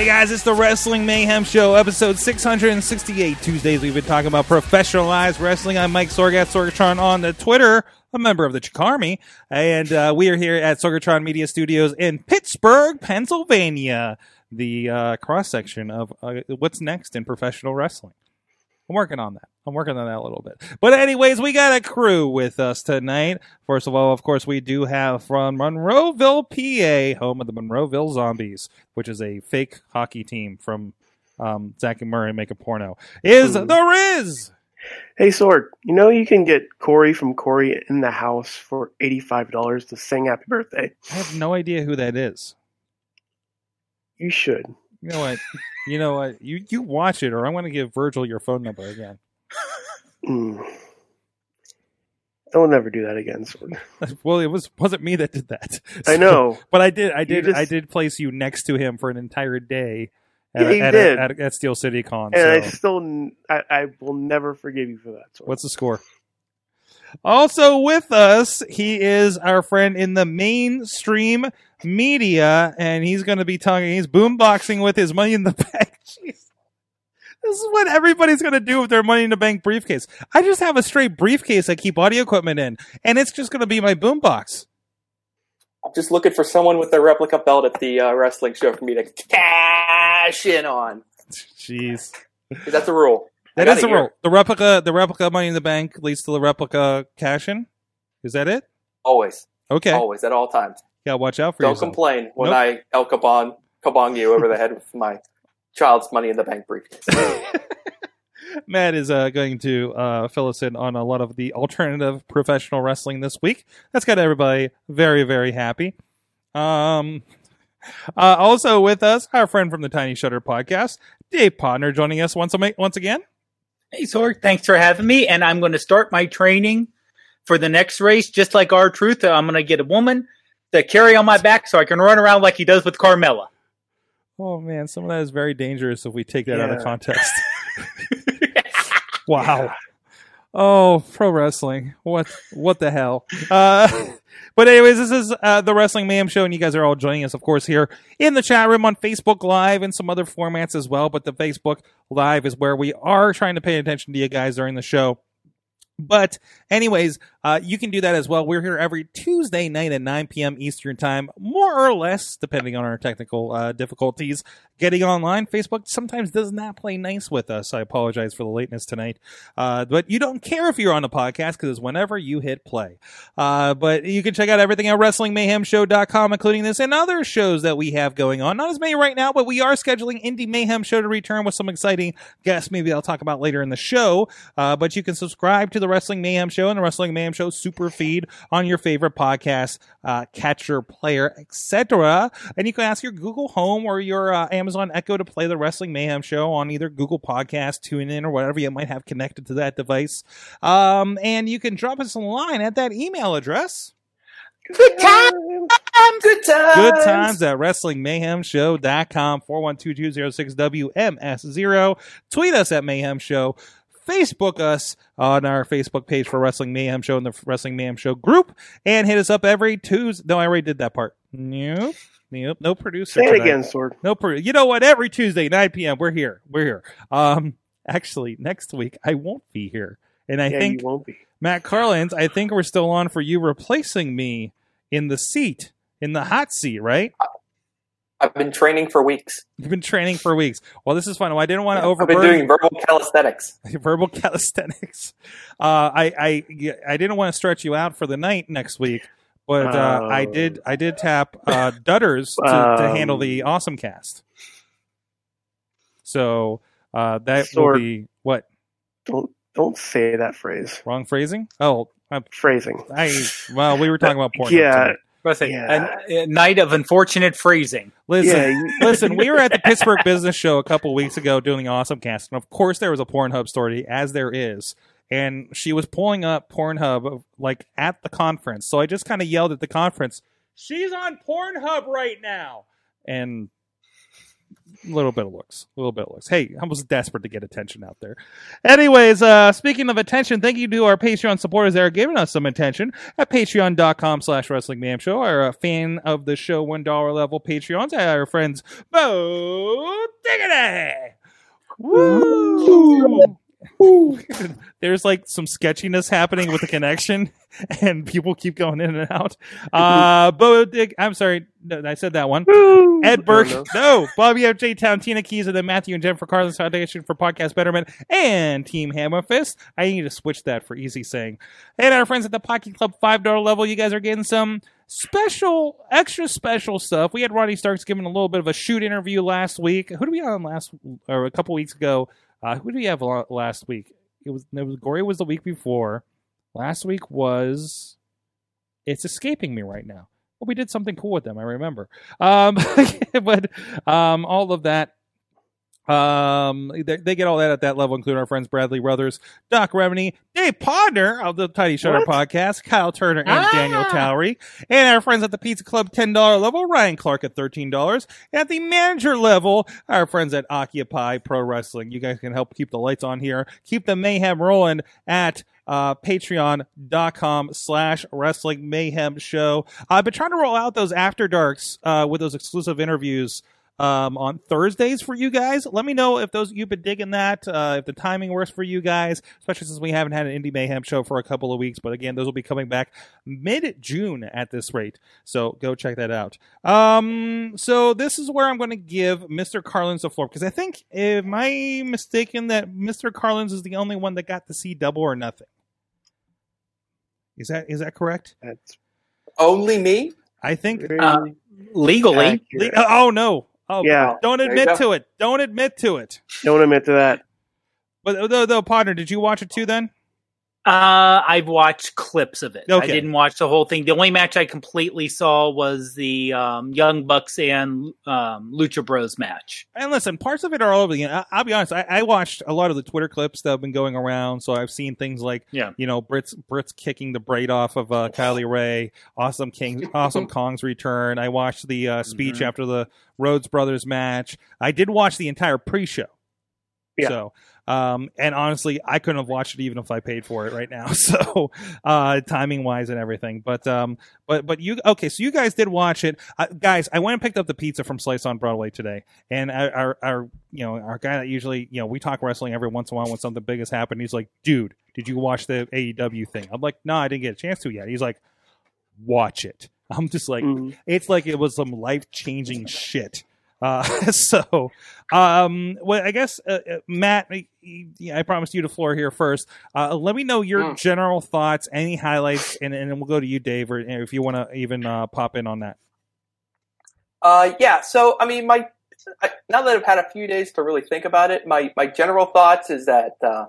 Hey guys, it's the Wrestling Mayhem Show, episode 668. Tuesdays, we've been talking about professionalized wrestling. I'm Mike Sorgat, Sorgatron on the Twitter, a member of the Chikarmy, and uh, we are here at Sorgatron Media Studios in Pittsburgh, Pennsylvania, the uh, cross section of uh, what's next in professional wrestling. I'm working on that. I'm working on that a little bit. But anyways, we got a crew with us tonight. First of all, of course, we do have from Monroeville, PA, home of the Monroeville Zombies, which is a fake hockey team from um, Zach and Miri Make a Porno. Is Hmm. the Riz? Hey, Sword, you know you can get Cory from Cory in the House for $85 to sing happy birthday? I have no idea who that is. You should. You know what? you know what? You you watch it, or I'm going to give Virgil your phone number again. Mm. I will never do that again, Sword. well, it was wasn't me that did that. I know. but I did. I did. just- I did place you next to him for an entire day. At, Yeah, you at, did. At, at Steel City Con. And I so- still, I, will never forgive you for that, Sword. What's the score? Also with us, he is our friend in the mainstream media, and he's going to be talking. He's boomboxing with his money in the bank. Jeez. This is what everybody's going to do with their money in the bank briefcase. I just have a straight briefcase I keep audio equipment in, and it's just going to be my boombox. I'm just looking for someone with a replica belt at the uh, wrestling show for me to cash in on. Jeez. That's a rule. That is the rule. The replica, the replica money in the bank leads to the replica cash in. Is that it? Always, Okay. always, at all times. Yeah, watch out for you. Don't yourself. complain when Nope. I El Cabon, kabong you over the head with my child's money in the bank briefcase. Matt is uh, going to uh, fill us in on a lot of the alternative professional wrestling this week. That's got everybody very, very happy. Um, uh, also with us, our friend from the Tiny Shutter podcast, Dave Podner, joining us once, a- once again. Hey, Sorg, thanks for having me. And I'm going to start my training for the next race, just like R-Truth. I'm going to get a woman to carry on my back so I can run around like he does with Carmella. Oh man, some of that is very dangerous if we take that out of context. wow. Oh, pro wrestling. What what the hell? Uh but anyways, this is uh, the Wrestling Mayhem show and you guys are all joining us of course here in the chat room on Facebook Live and some other formats as well, but the Facebook Live is where we are trying to pay attention to you guys during the show. But anyways, uh, you can do that as well. We're here every Tuesday night at 9 p.m. Eastern time, more or less, depending on our technical uh, difficulties. Getting online, Facebook sometimes does not play nice with us. I apologize for the lateness tonight. Uh, but you don't care if you're on the podcast because it's whenever you hit play. Uh, but you can check out everything at WrestlingMayhemShow.com, including this and other shows that we have going on. Not as many right now, but we are scheduling Indie Mayhem Show to return with some exciting guests. Maybe I'll talk about later in the show. Uh, but you can subscribe to the Wrestling Mayhem Show and the Wrestling Mayhem Show super feed on your favorite podcast uh, catcher, player, etc. And you can ask your Google Home or your uh, Amazon Echo to play the Wrestling Mayhem Show on either Google Podcast, TuneIn, or whatever you might have connected to that device. Um, and you can drop us a line at that email address. Good time. Good times. Good times at WrestlingMayhemShow.com, 412-206-WMS0. Tweet us at Mayhem Show. Facebook us on our Facebook page for Wrestling Mayhem Show and the Wrestling Mayhem Show group. And hit us up every Tuesday. No, I already did that part. Nope. Nope. No producer. Say it again, Sword. No, pro- you know what? Every Tuesday, 9 p.m., we're here. We're here. Um, actually, next week, I won't be here. And I yeah, think you won't be. Matt Carlins, I think we're still on for you replacing me in the seat, in the hot seat, right? I've been training for weeks. You've been training for weeks. Well, this is fun. Well, I didn't want to I've been doing verbal calisthenics. verbal calisthenics. Uh, I, I I didn't want to stretch you out for the night next week, but uh, I Oh. did I did tap uh, Dutters to, to Um, handle the awesome cast. So uh, that will be what Don't Don't say that phrase. Wrong phrasing. Oh, I'm, Phrasing. I well, we were talking about porn. Yeah. Let's say Yeah. a, a night of unfortunate phrasing. Listen, Yeah, listen. We were at the Pittsburgh Business Show a couple weeks ago doing the Awesome Cast, and of course there was a Pornhub story, as there is. And she was pulling up Pornhub like at the conference, so I just kind of yelled at the conference, "She's on Pornhub right now!" And a little bit of looks, a little bit of looks. Hey, I was desperate to get attention out there. Anyways, uh, speaking of attention, thank you to our Patreon supporters that are giving us some attention at patreon.com slash wrestling mayhem show. Our uh, fan of the show $1 level Patreons, our friends Bo Diggity. Woo! There's like some sketchiness happening with the connection, and people keep going in and out. Uh, Bo Dig, I'm sorry, no, I said that one. Ed Burke, No, no, Bobby F. J. Town, Tina Keys, and then Matthew and Jennifer Carlin's Foundation for Podcast Betterment, and Team Hammer Fist. I need to switch that for easy saying. And our friends at the Pocket Club $5 level, you guys are getting some special, extra special stuff. We had Ronnie Starks giving a little bit of a shoot interview last week. Who did we on last, or a couple weeks ago? Uh, who did we have last week? It was, it was Gory was the week before. Last week was, it's escaping me right now. Well, we did something cool with them. I remember. Um, but um, all of that. Um, they, they get all that at that level, including our friends Bradley Brothers, Doc Remini, Dave Podner of the Tiny Shutter podcast, Kyle Turner, and Ah! Daniel Towery, and our friends at the Pizza Club ten dollar level, Ryan Clark at thirteen dollars. At the manager level, our friends at Occupy Pro Wrestling. You guys can help keep the lights on here, keep the mayhem rolling at uh, patreon.com slash wrestling mayhem show. I've been trying to roll out those after darks uh, with those exclusive interviews um, on Thursdays for you guys. Let me know if those you've been digging that, uh, if the timing works for you guys, especially since we haven't had an Indie Mayhem show for a couple of weeks. But again, those will be coming back mid June at this rate. So go check that out. Um, so this is where I'm going to give Mr. Carlins the floor because I think, am I mistaken that Mr. Carlins is the only one that got to see Double or Nothing? Is that is that correct? That's Only me? I think. very Uh, Legally, accurate. Le- oh no! Oh Yeah. Don't admit to it. Don't admit to it. Don't admit to that. But though, though, partner, did you watch it too? Then uh, I've watched clips of it. I didn't watch the whole thing. The only match I completely saw was the um, Young Bucks and um, Lucha Bros match. and listen, parts of it are all over the. I, I'll be honest. I, I watched a lot of the Twitter clips that have been going around, so I've seen things like, Yeah. you know, Brits Brits kicking the braid off of uh, Kylie Rae, Awesome King, Awesome Kong's return. I watched the uh, speech Mhm. after the Rhodes Brothers match. I did watch the entire pre-show. Yeah. So, um, and honestly, I couldn't have watched it even if I paid for it right now. So, uh, timing wise and everything. But, um, but, but you, okay. So you guys did watch it, uh, guys. I went and picked up the pizza from Slice on Broadway today, and our, our, our, you know, our guy that usually, you know, we talk wrestling every once in a while when something big has happened. He's like, dude, did you watch the AEW thing? I'm like, no, I didn't get a chance to yet. He's like, watch it. I'm just like, Mhm. it's like it was some life changing shit. Uh, so, um, well, I guess uh, uh, Matt, I- I promised you the floor here first. Uh, let me know your Mm. general thoughts, any highlights, and, and we'll go to you, Dave, or if you want to even uh, pop in on that. Uh, yeah. So, I mean, my I, now that I've had a few days to really think about it, my my general thoughts is that uh,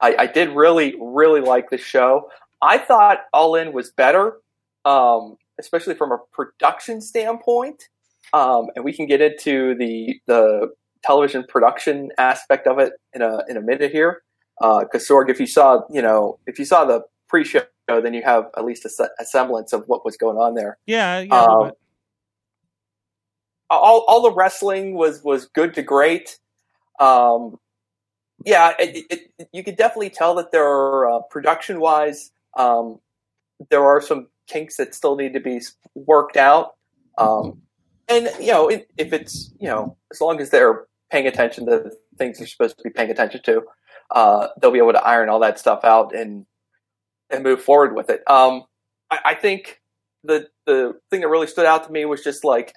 I, I did really really like the show. I thought All In was better, um, especially from a production standpoint. Um, and we can get into the the television production aspect of it in a in a minute here. Because Sorg, if you saw you know if you saw the pre-show, then you have at least a, a semblance of what was going on there Yeah, yeah, Um, all, all the wrestling was was good to great. Um, yeah, it, it, you could definitely tell that there are uh, production wise, um, there are some kinks that still need to be worked out. Um, and you know, it, if it's you know, as long as they're paying attention to the things they're supposed to be paying attention to, uh, they'll be able to iron all that stuff out and and move forward with it. Um, I, I think the the thing that really stood out to me was just like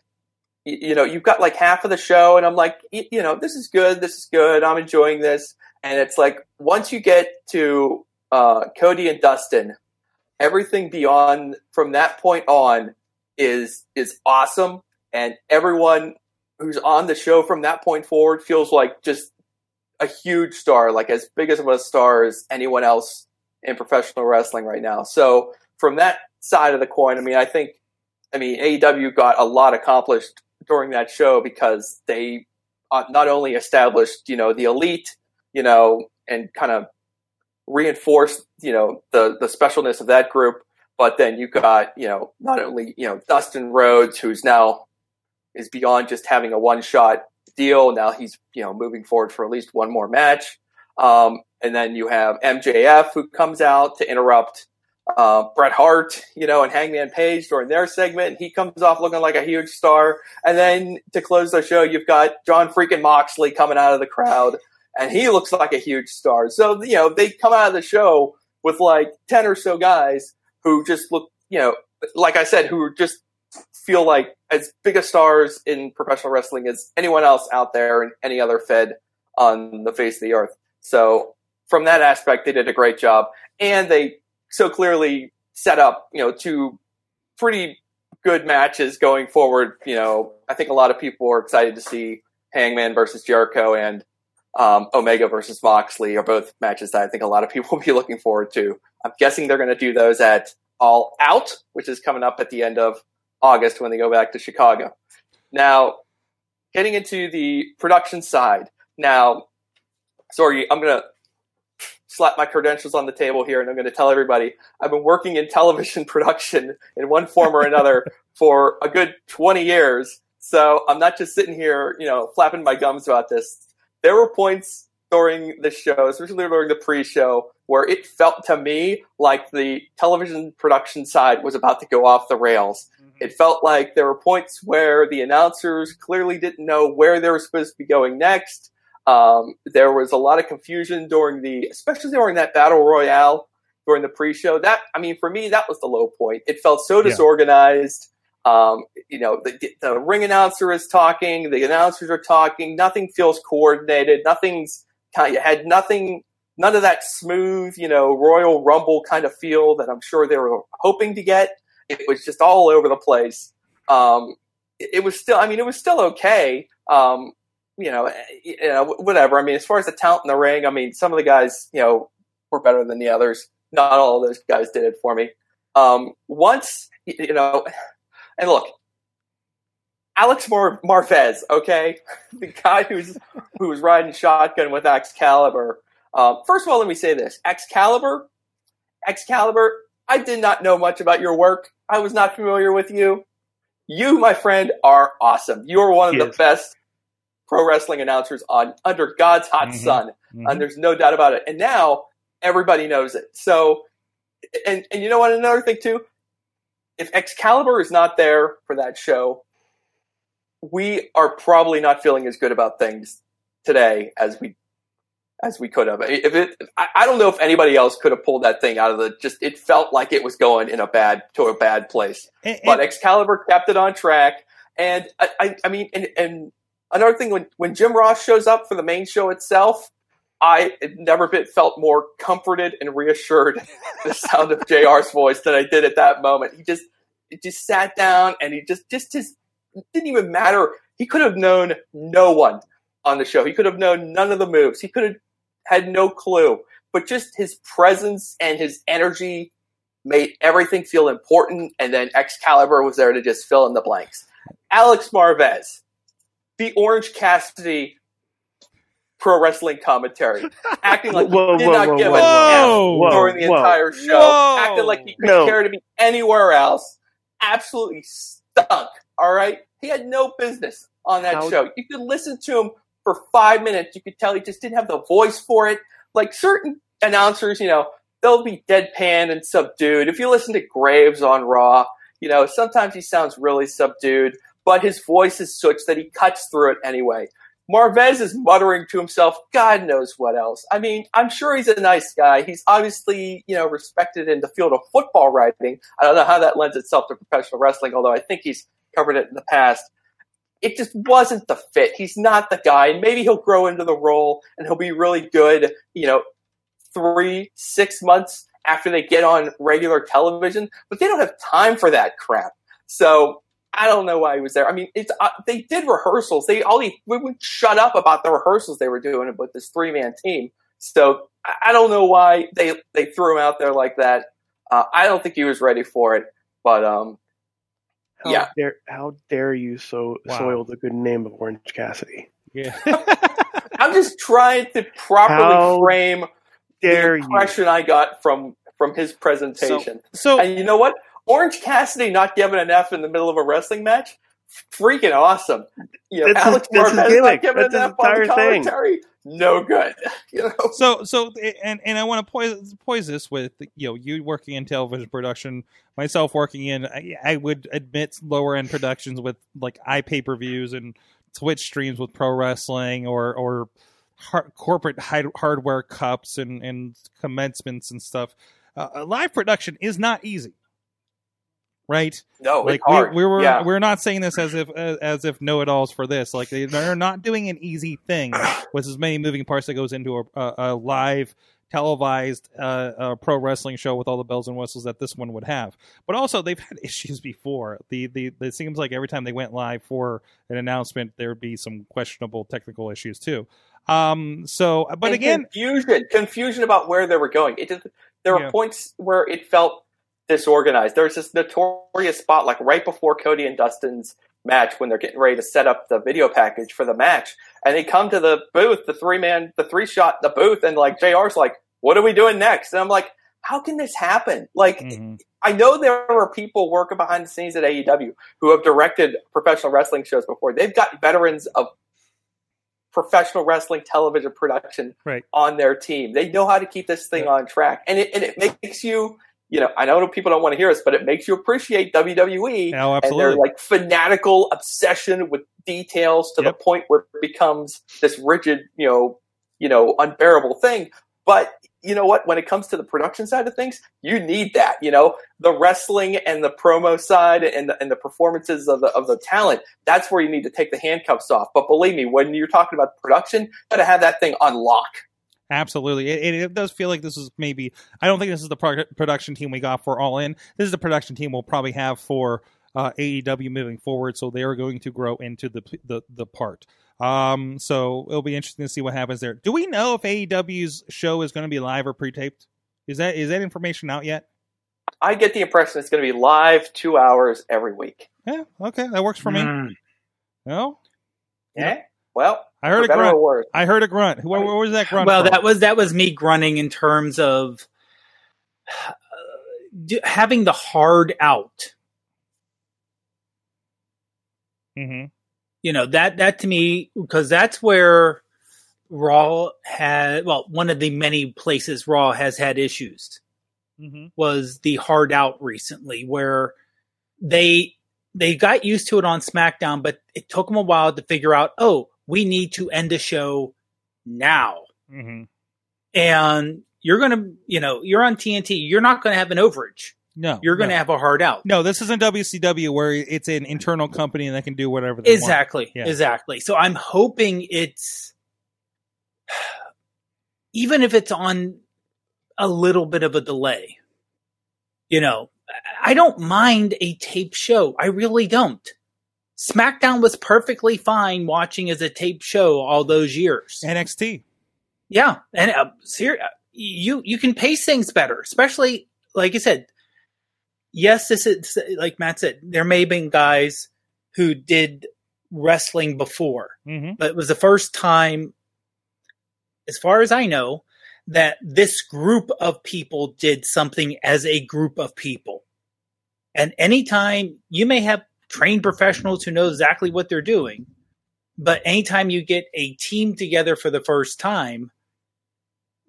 y- you know you've got like half of the show and i'm like y- you know this is good this is good i'm enjoying this and it's like once you get to uh, cody and dustin everything beyond from that point on is is awesome and everyone who's on the show from that point forward feels like just a huge star, like as big as of a star as anyone else in professional wrestling right now. So from that side of the coin, I mean, I think, I mean, AEW got a lot accomplished during that show because they uh, not only established, you know, the elite, you know, and kind of reinforced, you know, the the specialness of that group, but then you got, you know, not only, you know, Dustin Rhodes, who's now is beyond just having a one shot deal. Now he's, you know, moving forward for at least one more match. Um, and then you have MJF who comes out to interrupt uh, Bret Hart, you know, and Hangman Page during their segment. He comes off looking like a huge star. And then to close the show, you've got John freaking Moxley coming out of the crowd, and he looks like a huge star. So, you know, they come out of the show with like 10 or so guys who just look, you know, like I said, who are just feel like as big a stars in professional wrestling as anyone else out there in any other fed on the face of the earth. So from that aspect, they did a great job, and they so clearly set up, you know, two pretty good matches going forward. You know, I think a lot of people are excited to see Hangman versus Jericho and um, Omega versus Moxley are both matches that I think a lot of people will be looking forward to. I'm guessing they're going to do those at All Out, which is coming up at the end of August when they go back to Chicago. Now, getting into the production side. Now, sorry, I'm going to slap my credentials on the table here and I'm going to tell everybody I've been working in television production in one form or another for a good 20 years. So I'm not just sitting here, you know, flapping my gums about this. There were points during the show, especially during the pre-show, where it felt to me like the television production side was about to go off the rails. It felt like there were points where the announcers clearly didn't know where they were supposed to be going next. Um, there was a lot of confusion during the, especially during that battle royale during the pre-show. That, I mean, for me, that was the low point. It felt so Yeah. disorganized. Um, you know, the, the ring announcer is talking, the announcers are talking. Nothing feels coordinated. Nothing's kind of had nothing, none of that smooth, you know, Royal Rumble kind of feel that I'm sure they were hoping to get. It was just all over the place. Um, it, it was still, I mean, it was still okay. Um, you know, eh, you know, whatever. I mean, as far as the talent in the ring, I mean, some of the guys, you know, were better than the others. Not all of those guys did it for me. Um, once, you know, and look, Alex Mar- Marvez, okay, the guy who's who was riding shotgun with Excalibur. Um, first of all, let me say this: Excalibur, Excalibur. I did not know much about your work. I was not familiar with you. You, my friend, are awesome. You are one of He the best pro wrestling announcers on under God's hot Mhm. sun, Mhm. and there's no doubt about it. And now everybody knows it. So, and and you know what? Another thing too, if Excalibur is not there for that show, we are probably not feeling as good about things today as we as we could have. If it, I, don't know if anybody else could have pulled that thing out of the. Just it felt like it was going in a bad to a bad place. And- But Excalibur kept it on track, and I, I, I mean, and, and another thing when when Jim Ross shows up for the main show itself, I never been felt more comforted and reassured the sound of Jr's voice than I did at that moment. He just he just sat down and he just just just it didn't even matter. He could have known no one on the show. He could have known none of the moves. He could have had no clue. But just his presence and his energy made everything feel important. And then Excalibur was there to just fill in the blanks. Alex Marvez, the Orange Cassidy pro wrestling commentary, acting like Whoa, he did whoa, not whoa, give whoa, a whoa, F during the whoa. entire show, Whoa. acting like he could No. care to be anywhere else. Absolutely stunk. All right, he had no business on that How- show. You could listen to him for five minutes. You could tell he just didn't have the voice for it. Like certain announcers, you know, they'll be deadpan and subdued. If you listen to Graves on Raw, you know, sometimes he sounds really subdued, but his voice is such that he cuts through it anyway. Marvez is muttering to himself, God knows what else. I mean, I'm sure he's a nice guy. He's obviously, you know, respected in the field of football writing. I don't know how that lends itself to professional wrestling, although I think he's covered it in the past. It just wasn't the fit. He's not the guy. And maybe he'll grow into the role and he'll be really good, you know, three, six months after they get on regular television, but they don't have time for that crap. So I don't know why he was there. I mean, it's uh, they did rehearsals. They all they would shut up about the rehearsals they were doing with this three man team. So I I don't know why they they threw him out there like that. Uh, I don't think he was ready for it. But um, How Yeah. Dare, how dare you so Wow. soil the good name of Orange Cassidy? Yeah. I'm just trying to properly How frame Dare the you? I got from from his presentation. so and you know what? Orange Cassidy not giving an F in the middle of a wrestling match, freaking awesome. You know, That's his- Alex that's his Marvez not giving That's an his F on the entire thing. No good. You know, so so and and I want to poise poise this with you know you working in television production, myself working in I, I would admit lower end productions with like i pay per views and Twitch streams with pro wrestling or or corporate hi- hardware cups and and commencements and stuff. Uh, live production is not easy, right? no, like we, we were yeah. we're not saying this as if as, if know it alls for this like they, they're not doing an easy thing with as many moving parts that goes into a, a, a live televised uh, uh, pro wrestling show with all the bells and whistles that this one would have but also they've had issues before the the it seems like every time they went live for an announcement there would be some questionable technical issues too um so but And again confusion, confusion about where they were going. It just, there were Yeah. points where it felt disorganized. There's this notorious spot, like right before Cody and Dustin's match, when they're getting ready to set up the video package for the match, and they come to the booth, the three man, the three shot, the booth, and like Jr's like, "What are we doing next?" And I'm like, "How can this happen?" Like, mhm. I know there are people working behind the scenes at AEW who have directed professional wrestling shows before. They've got veterans of professional wrestling television production Right. on their team. They know how to keep this thing Yeah. on track. And it, and it makes you, you know, I know people don't want to hear this, but it makes you appreciate WWE oh and their like fanatical obsession with details to Yep. the point where it becomes this rigid, you know, you know, unbearable thing. But you know what? When it comes to the production side of things, you need that. You know, the wrestling and the promo side and the, and the performances of the of the talent. That's where you need to take the handcuffs off. But believe me, when you're talking about production, you got to have that thing on lock. Absolutely, it, it, it does feel like this is maybe. I don't think this is the pro- production team we got for All In. This is the production team we'll probably have for uh, AEW moving forward. So they are going to grow into the the the part. Um, so it'll be interesting to see what happens there. Do we know if AEW's show is going to be live or pre-taped? Is that is that information out yet? I get the impression it's going to be live two hours every week. Yeah, okay, that works for me. Mm. No, Yeah. Well, I heard a grunt. I heard a grunt. Who, where, where was that grunt? Well, from? that was that was me grunting in terms of uh, do, having the hard out. hmm You know that that to me because that's where Raw had well one of the many places Raw has had issues hmm was the hard out recently where they they got used to it on SmackDown, but it took them a while to figure out, oh, we need to end the show now. hmm And you're gonna, you know, you're on TNT. You're not gonna have an overage. No, You're gonna no. have a hard out. No, this isn't WCW where it's an internal company and they can do whatever they want. Exactly. Yeah. Exactly. So I'm hoping it's even if it's on a little bit of a delay. You know, I don't mind a tape show. I really don't. SmackDown was perfectly fine watching as a taped show all those years. NXT. Yeah, and uh, ser- you you can pace things better, especially like I said. Yes, this is like Matt said. There may have been guys who did wrestling before, hmm but it was the first time, as far as I know, that this group of people did something as a group of people. And anytime you may have trained professionals who know exactly what they're doing, but anytime you get a team together for the first time,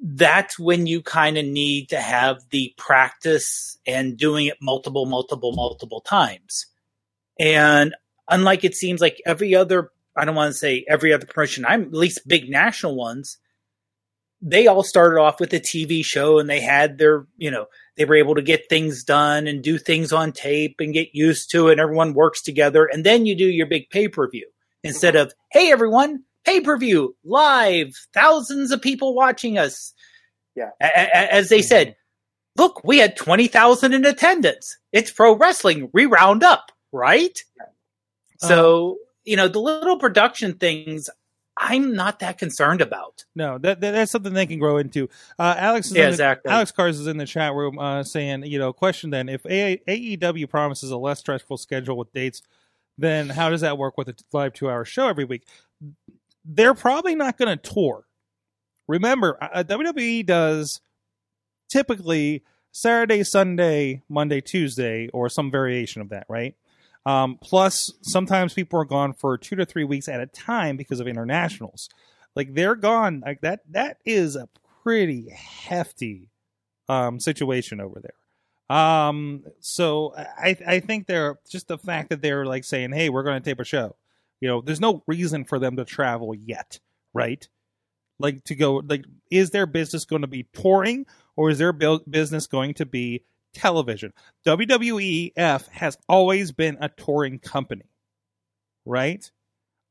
that's when you kind of need to have the practice and doing it multiple, multiple, multiple times. And unlike it seems like every other, I don't want to say every other promotion, I'm at least big national ones, they all started off with a TV show and they had their, you know, they were able to get things done and do things on tape and get used to it. And everyone works together. And then you do your big pay per view instead of, hey, everyone, pay per view live, thousands of people watching us. Yeah. A- a- as they said, mm-hmm. look, we had 20,000 in attendance. It's pro wrestling. We round up, right? So, you know, the little production things, I'm not that concerned about. No, that, that that's something they can grow into. Uh, Alex, is Yeah, in the, exactly. Alex Cars is in the chat room uh, saying, you know, question then: if A- AEW promises a less stressful schedule with dates, then how does that work with a live two-hour show every week? They're probably not going to tour. Remember, uh, WWE does typically Saturday, Sunday, Monday, Tuesday, or some variation of that, right? Um, plus, sometimes people are gone for two to three weeks at a time because of internationals. Like they're gone. Like that. That is a pretty hefty um, situation over there. Um, so I I think they're just the fact that they're like saying, "Hey, we're going to tape a show." You know, there's no reason for them to travel yet, right? Like to go. Like, is their business going to be touring, or is their bu- business going to be television? WWEF has always been a touring company, right?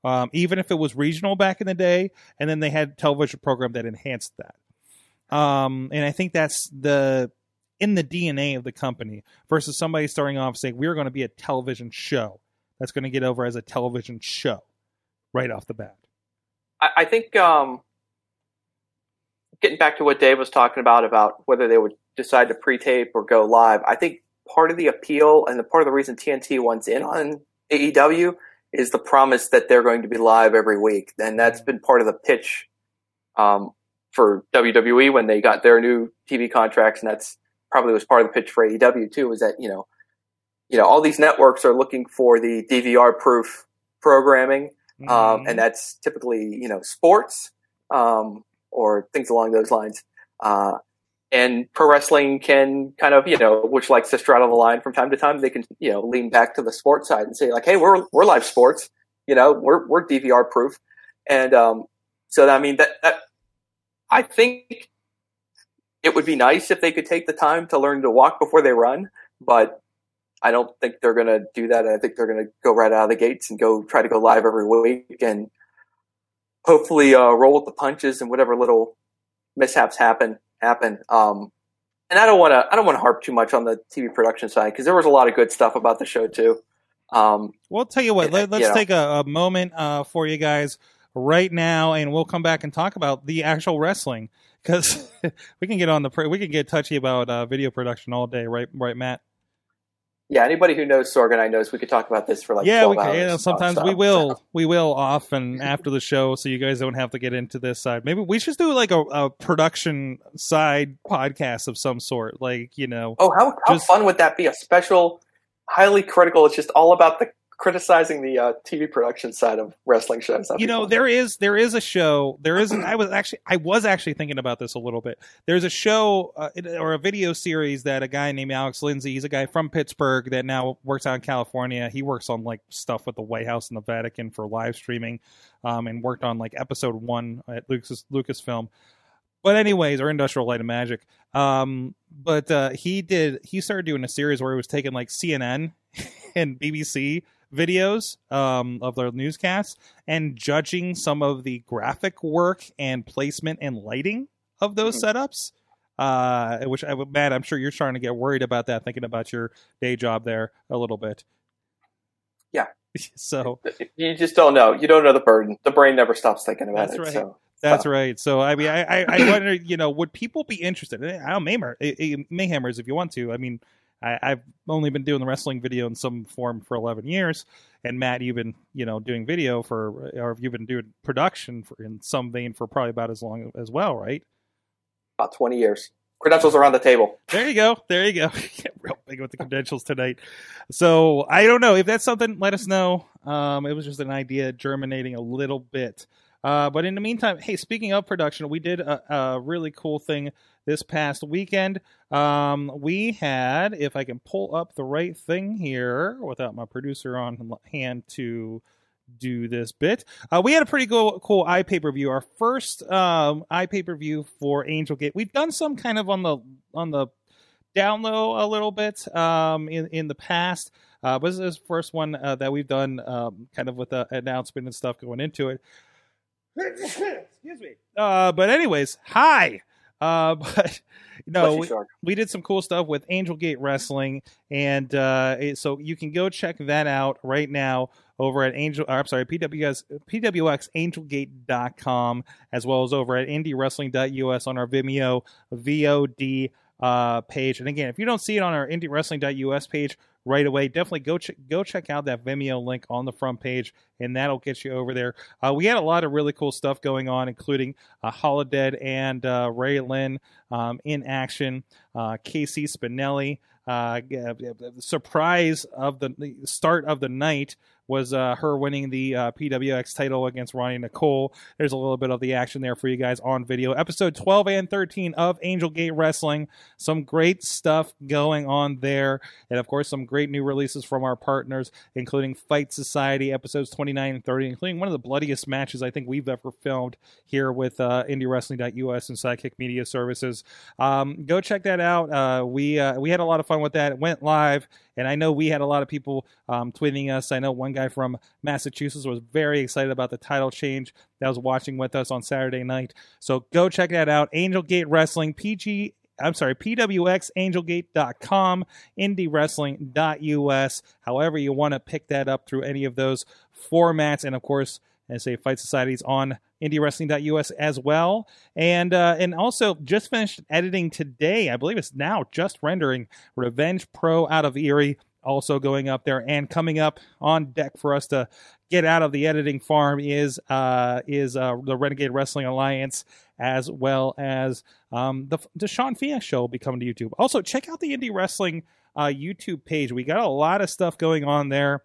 Um, even if it was regional back in the day, and then they had television program that enhanced that. Um, and I think that's the in the DNA of the company versus somebody starting off saying we're going to be a television show that's going to get over as a television show right off the bat. I, I think um, getting back to what Dave was talking about about whether they would decide to pre-tape or go live. I think part of the appeal and the part of the reason TNT wants in on AEW is the promise that they're going to be live every week, and that's been part of the pitch um, for WWE when they got their new TV contracts, and that's probably was part of the pitch for AEW too. Was that you know, you know, all these networks are looking for the DVR-proof programming Mm-hmm. um, and that's typically you know sports um, or things along those lines. Uh, and pro wrestling can kind of you know, which likes to straddle the line from time to time. They can you know lean back to the sports side and say like, hey, we're we're live sports, you know, we're we're DVR proof, and um, so I mean that, that I think it would be nice if they could take the time to learn to walk before they run, but I don't think they're going to do that. I think they're going to go right out of the gates and go try to go live every week and hopefully uh, roll with the punches and whatever little mishaps happen happen. Um, and I don't want to I don't want to harp too much on the TV production side because there was a lot of good stuff about the show too. Um, Well, tell you what, let, us take a, a moment uh, for you guys right now, and we'll come back and talk about the actual wrestling because we can get on the we can get touchy about uh, video production all day, right? Right, Matt. Yeah, anybody who knows Sorg and I knows we could talk about this for like yeah, we can. You know, sometimes nonstop. we will, we will off and after the show, so you guys don't have to get into this side. Maybe we should do like a, a production side podcast of some sort, like you know. Oh, how, how Just- fun would that be? A special, highly critical. It's just all about the criticizing the uh, TV production side of wrestling shows. That'd you know fun. there is there is a show there is i was actually i was actually thinking about this a little bit there's a show uh, or a video series that a guy named alex lindsay he's a guy from pittsburgh that now works out in california he works on like stuff with the white house and the vatican for live streaming um, and worked on like episode one at lucas lucasfilm but anyways or industrial light and magic um, but uh, he did he started doing a series where he was taking like cnn and bbc videos um, of their newscasts and judging some of the graphic work and placement and lighting of those setups. Uh, which I would, Matt, I'm sure you're starting to get worried about that, thinking about your day job there a little bit. Yeah. so you just don't know. You don't know the burden. The brain never stops thinking about That's it. right. So that's right. So I mean, I, I, I wonder, you know, would people be interested? I don't eh, Mayhemers, if you want to. I mean, I, I've only been doing the wrestling video in some form for 11 years, and Matt, you've been, you know, doing video for, or you've been doing production for in some vein for probably about as long as well, right? about twenty years. Credentials are on the table. There you go. There you go. Get real big with the credentials tonight. So I don't know if that's something. Let us know. Um, it was just an idea germinating a little bit. Uh, but in the meantime, hey, speaking of production, we did a, a really cool thing this past weekend. Um, we had, if I can pull up the right thing here without my producer on hand to do this bit. Uh, we had a pretty cool, cool eye pay per view. Our first um, eye pay per view for Angel Gate. We've done some kind of on the on the down low a little bit um, in in the past. Uh, but this is the first one uh, that we've done, um, kind of with the announcement and stuff going into it. Excuse me. Uh, but anyways, hi. Uh, but no, we, we did some cool stuff with Angel Gate Wrestling, and uh, so you can go check that out right now over at Angel. Or, I'm sorry, PWS PWXAngelGate.com as well as over at IndieWrestling.us on our Vimeo VOD uh, page. And again, if you don't see it on our IndieWrestling.us page right away, definitely go ch- go check out that Vimeo link on the front page, and that'll get you over there. Uh, we had a lot of really cool stuff going on, including uh, Holidead and uh, Ray Lyn um, in action, uh, Casey Spinelli. Uh, uh, surprise of the start of the night was uh, her winning the uh, PWX title against Ronnie Nicole. There's a little bit of the action there for you guys on video. Episode 12 and 13 of Angel Gate Wrestling. Some great stuff going on there. And of course, some great new releases from our partners, including Fight Society episodes 29 and 30, including one of the bloodiest matches I think we've ever filmed here with uh, IndieWrestling.us and Sidekick Media Services. Um, go check that out. Uh, we uh, we had a lot of fun with that. It went live, and I know we had a lot of people um, tweeting us. I know one guy from Massachusetts was very excited about the title change that was watching with us on Saturday night. So go check that out. Angel Gate Wrestling, PG. I'm sorry, PWXAngelGate.com, IndieWrestling.us. However, you want to pick that up through any of those formats, and of course, as say Fight Societies on IndieWrestling.us as well, and uh, and also just finished editing today. I believe it's now just rendering Revenge Pro out of Erie, also going up there, and coming up on deck for us to get out of the editing farm is uh, is uh, the Renegade Wrestling Alliance, as well as um, the the Sean Fias show will be coming to YouTube. Also, check out the Indie Wrestling uh, YouTube page. We got a lot of stuff going on there.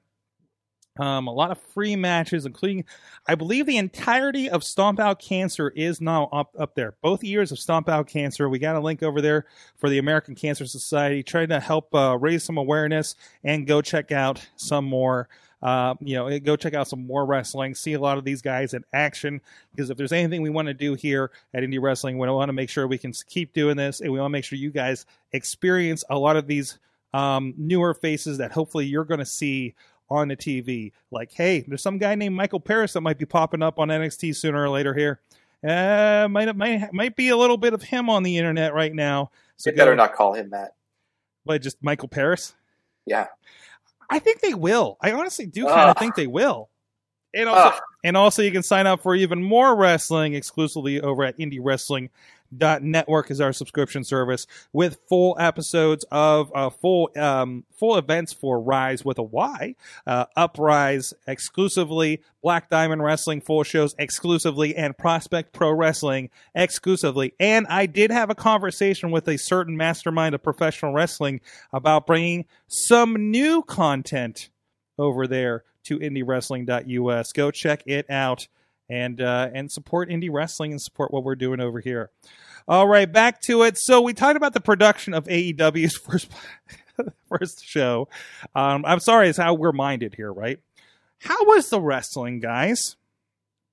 Um, a lot of free matches, including, I believe, the entirety of Stomp Out Cancer is now up up there. Both years of Stomp Out Cancer. We got a link over there for the American Cancer Society, trying to help uh, raise some awareness and go check out some more. Uh, you know, go check out some more wrestling. See a lot of these guys in action because if there's anything we want to do here at Indie Wrestling, we want to make sure we can keep doing this, and we want to make sure you guys experience a lot of these um, newer faces that hopefully you're going to see on the TV. Like, hey, there's some guy named Michael Paris that might be popping up on NXT sooner or later here. Uh, might might might be a little bit of him on the internet right now. So You better go- not call him that. But just Michael Paris. Yeah. I think they will. I honestly do kind of think they will. And also, Ugh. and also, you can sign up for even more wrestling exclusively over at IndieWrestling.network is our subscription service with full episodes of uh, full um, full events for Rise with a Y, uh, Uprise exclusively, Black Diamond Wrestling full shows exclusively, and Prospect Pro Wrestling exclusively. And I did have a conversation with a certain mastermind of professional wrestling about bringing some new content over there to indiewrestling.us. Go check it out and uh, and support indie wrestling and support what we're doing over here. All right, back to it. So we talked about the production of AEW's first first show. Um, I'm sorry, it's how we're minded here, right? How was the wrestling, guys?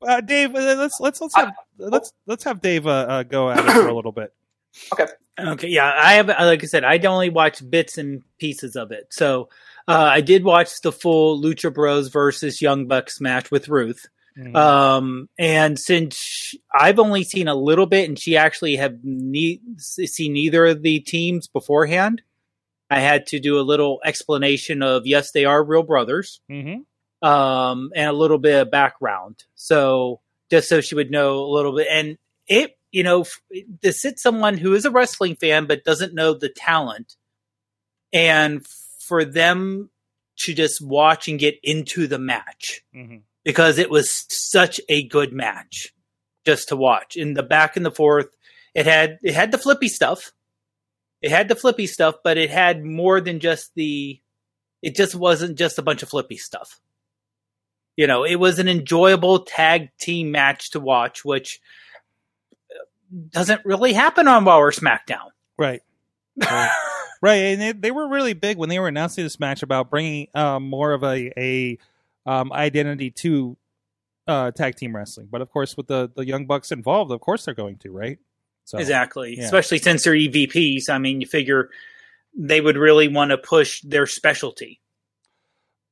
Uh, Dave, uh, let's let's let's have let's let's have Dave uh, uh, go at it for a little bit. Okay. Okay, yeah, I have. Like I said, I only watched bits and pieces of it. So uh, I did watch the full Lucha Bros versus Young Bucks match with Ruth. Mhm. Um, and since I've only seen a little bit, and she actually have ne- seen neither of the teams beforehand, I had to do a little explanation of yes, they are real brothers, Mhm. um, and a little bit of background. So just so she would know a little bit, and it, you know, to sit someone who is a wrestling fan but doesn't know the talent, and for them to just watch and get into the match Mhm. Because it was such a good match just to watch. In the back and the forth, it had it had the flippy stuff. It had the flippy stuff, but it had more than just the it just wasn't just a bunch of flippy stuff. You know, it was an enjoyable tag team match to watch, which uh, doesn't really happen on Raw or SmackDown. Right. Right. Right, and they, they were really big when they were announcing this match about bringing um, more of a a um, identity to uh, tag team wrestling. But of course, with the the young bucks involved, of course they're going to, right? So Exactly. yeah. Especially since they're EVPs. I mean, you figure they would really want to push their specialty.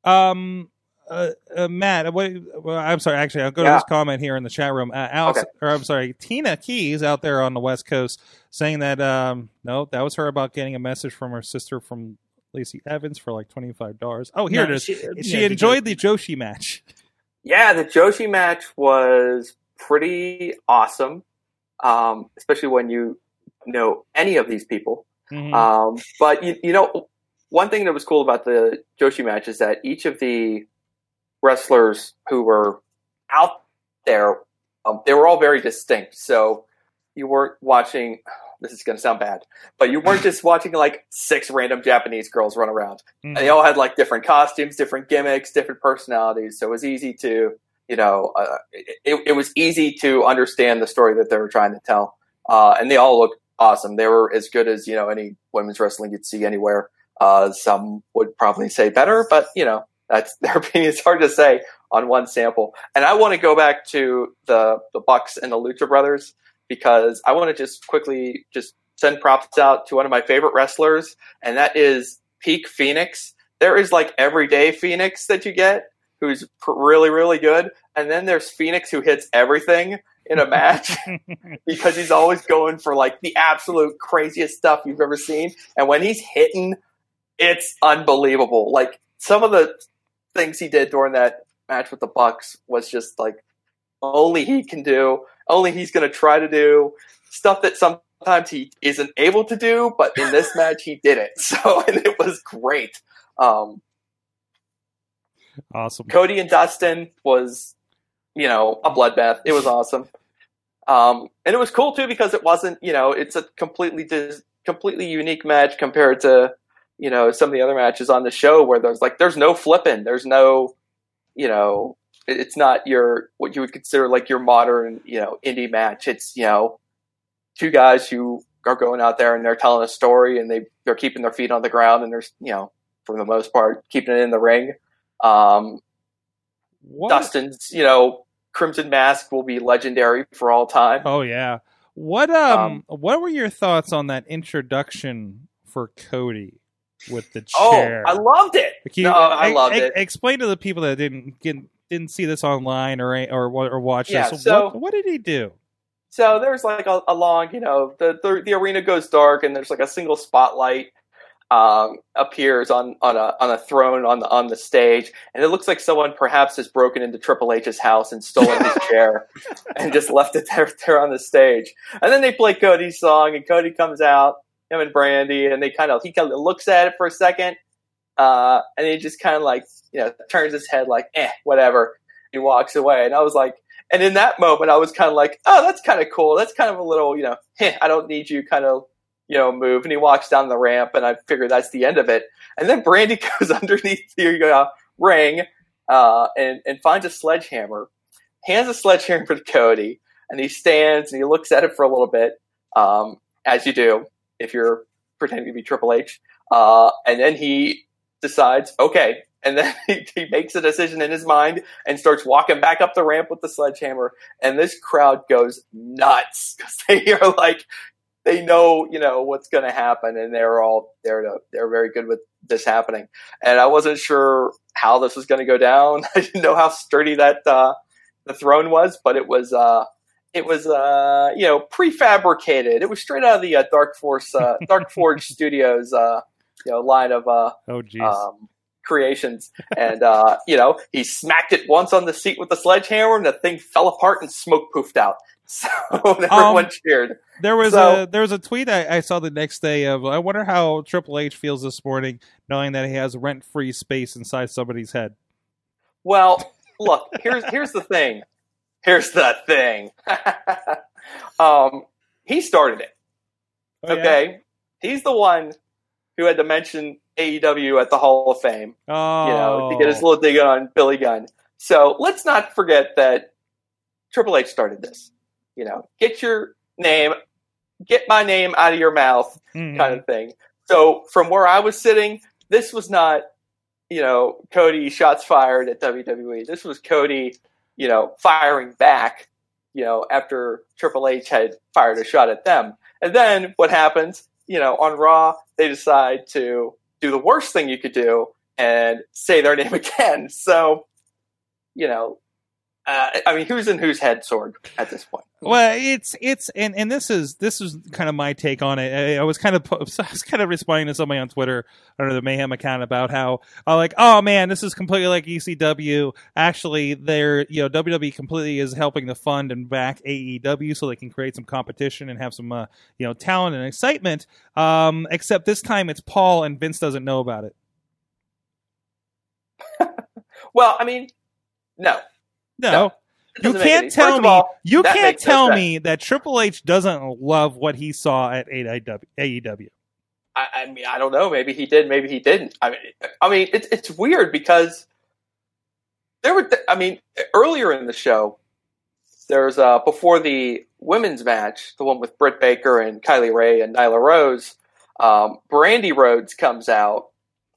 Um, uh, uh, Matt, what, well, I'm sorry. Actually, I'll go to this comment here in the chat room. Uh, Alex, Okay. or I'm sorry, Tina Keys out there on the West Coast saying that um, no, that was her about getting a message from her sister from Lacey Evans for like twenty five dollars. Oh, here No, it is. she- She, yeah, enjoyed the Joshi match. Yeah, the Joshi match was pretty awesome, um, especially when you know any of these people. Mhm. Um, but you, you know, one thing that was cool about the Joshi match is that each of the wrestlers who were out there, um, they were all very distinct. So you weren't watching. This is going to sound bad, but you weren't just watching like six random Japanese girls run around. Mhm. And they all had like different costumes, different gimmicks, different personalities. So it was easy to, you know, uh, it, it was easy to understand the story that they were trying to tell. Uh, and they all looked awesome. They were as good as, you know, any women's wrestling you'd see anywhere. Uh, some would probably say better, but, you know, that's their opinion. It's hard to say on one sample. And I want to go back to the, the Bucks and the Lucha Brothers because I want to just quickly just send props out to one of my favorite wrestlers, and that is Peak Phoenix. There is like everyday Phoenix that you get, who's really, really good, and then there's Phoenix who hits everything in a match because he's always going for like the absolute craziest stuff you've ever seen, and when he's hitting, it's unbelievable. Like some of the things he did during that match with the Bucks was just like only he can do, only he's going to try to do stuff that sometimes he isn't able to do, but in this match he did it. So and it was great. Um, awesome. Cody and Dustin was, you know, a bloodbath. It was awesome. Um, and it was cool too because it wasn't, you know, it's a completely dis- completely unique match compared to, you know, some of the other matches on the show where there's like there's no flipping, there's no, you know, it's not your what you would consider like your modern, you know, indie match. It's you know, two guys who are going out there and they're telling a story and they they're keeping their feet on the ground and they're you know for the most part keeping it in the ring. Um, What? Dustin's, you know, Crimson Mask will be legendary for all time. Oh yeah. What um, Um, what were your thoughts on that introduction for Cody with the chair. Oh. I loved it. Can you- no, I ex- loved ex- it. Explain to the people that didn't get, didn't see this online or or or watch Yeah, this. so- what, what did he do? So there's like a, a long, you know, the, the the arena goes dark and there's like a single spotlight um, appears on on a on a throne on the on the stage, and it looks like someone perhaps has broken into Triple H's house and stolen his chair and just left it there there on the stage. And then they play Cody's song, and Cody comes out, him and Brandi, and they kind of he kind of looks at it for a second, uh, and he just kind of like you know turns his head like eh whatever. He walks away, and I was like. And in that moment, I was kind of like, "Oh, that's kind of cool. That's kind of a little, you know, heh, I don't need you." Kind of, you know, move. And he walks down the ramp, and I figure that's the end of it. And then Brandi goes underneath the uh, ring uh, and and finds a sledgehammer, hands a sledgehammer to Cody, and he stands and he looks at it for a little bit, um, as you do if you're pretending to be Triple H. Uh, and then he decides, okay. And then he, he makes a decision in his mind and starts walking back up the ramp with the sledgehammer. And this crowd goes nuts because they are like, they know, you know, what's going to happen, and they're all there to, they're very good with this happening. And I wasn't sure how this was going to go down. I didn't know how sturdy that uh, the throne was, but it was, uh, it was, uh, you know, prefabricated. It was straight out of the uh, Dark Force, uh, Dark Forge Studios, uh, you know, line of uh, Oh jeez. um, creations. And, uh, you know, he smacked it once on the seat with the sledgehammer and the thing fell apart and smoke poofed out. So everyone cheered. There was So- a there was a tweet I, I saw the next day of I wonder how Triple H feels this morning knowing that he has rent free space inside somebody's head. Well, look, here's here's the thing. Here's the thing. um, he started it. Oh, yeah? Okay, he's the one who had to mention AEW at the Hall of Fame. Oh, you know, to get his little dig on Billy Gunn. So let's not forget that Triple H started this. You know, get your name, get my name out of your mouth, Mhm. kind of thing. So from where I was sitting, this was not, you know, Cody shots fired at WWE. This was Cody, you know, firing back, you know, after Triple H had fired a shot at them. And then what happens? You know, on Raw, they decide to do the worst thing you could do and say their name again. So, you know, uh, I mean, who's in whose head sword at this point? Well, it's it's and and this is this is kind of my take on it. I, I was kind of I was kind of responding to somebody on Twitter under the Mayhem account about how uh, like oh man, this is completely like ECW. Actually, they're you know WWE completely is helping to fund and back AEW so they can create some competition and have some uh, you know talent and excitement. Um, except this time it's Paul and Vince doesn't know about it. Well, I mean, no. No. No, You can't tell me. all, you can't no tell me that Triple H doesn't love what he saw at AEW. I, I mean, I don't know. Maybe he did. Maybe he didn't. I mean, I mean, it's it's weird because there were. I mean, earlier in the show, there's uh before the women's match, the one with Britt Baker and Kylie Rae and Nyla Rose. Um, Brandi Rhodes comes out,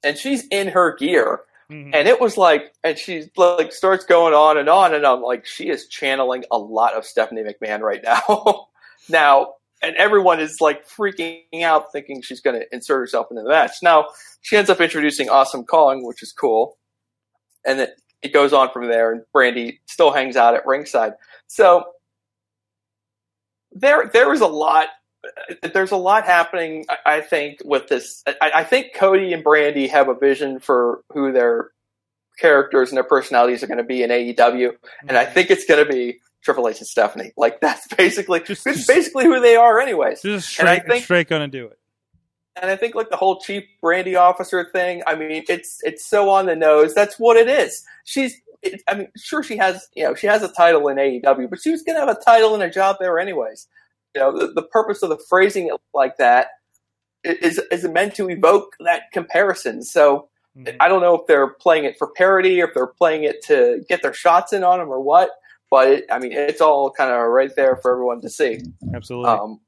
and she's in her gear, Mhm. and it was like, and she like starts going on and on, and I'm like, she is channeling a lot of Stephanie McMahon right now. now, and everyone is like freaking out, thinking she's going to insert herself into the match. Now, she ends up introducing Awesome Kong, which is cool, and it it goes on from there. And Brandi still hangs out at ringside, so there there was a lot. Uh, there's a lot happening, I- think, with this. I, I think Cody and Brandi have a vision for who their characters and their personalities are going to be in AEW, and I think it's going to be Triple H and Stephanie. Like that's basically Just- it's basically who they are, anyways. Just And I straight, think- straight gonna do it. And I think like the whole chief Brandi officer thing. I mean, it's it's so on the nose. That's what it is. She's. I mean, sure, she has you know she has a title in AEW, but she was going to have a title and a job there anyways. You know, the, the purpose of the phrasing it like that is is meant to evoke that comparison. So Mhm. I don't know if they're playing it for parody or if they're playing it to get their shots in on them or what. But it, I mean, it's all kind of right there for everyone to see. Absolutely. Um,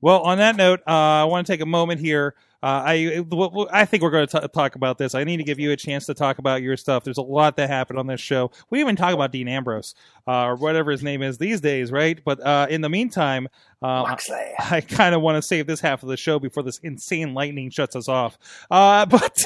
Well, on that note, uh, I want to take a moment here. Uh, I I think we're going to talk about this. I need to give you a chance to talk about your stuff. There's a lot that happened on this show. We even talk about Dean Ambrose uh, or whatever his name is these days, right? But uh, in the meantime, Moxley. I kind of want to save this half of the show before this insane lightning shuts us off. Uh, but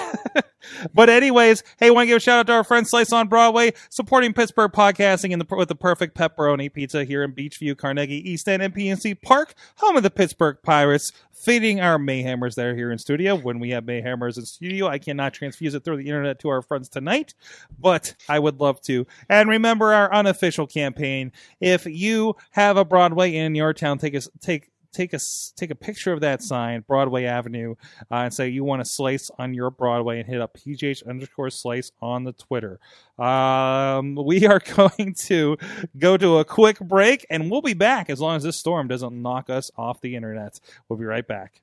but anyways, hey, want to give a shout out to our friend Slice on Broadway, supporting Pittsburgh podcasting in the with the perfect pepperoni pizza here in Beechview, Carnegie, East End, and PNC Park, home of the Pittsburgh Pirates. Feeding our Mayhammers that are here in studio. When we have Mayhammers in studio, I cannot transfuse it through the internet to our friends tonight, but I would love to. And remember our unofficial campaign. If you have a Broadway in your town, take us take take a take a picture of that sign, Broadway Avenue, uh, and say you want a slice on your Broadway, and hit up PGH underscore slice on the Twitter. Um, we are going to go to a quick break, and we'll be back as long as this storm doesn't knock us off the internet. We'll be right back.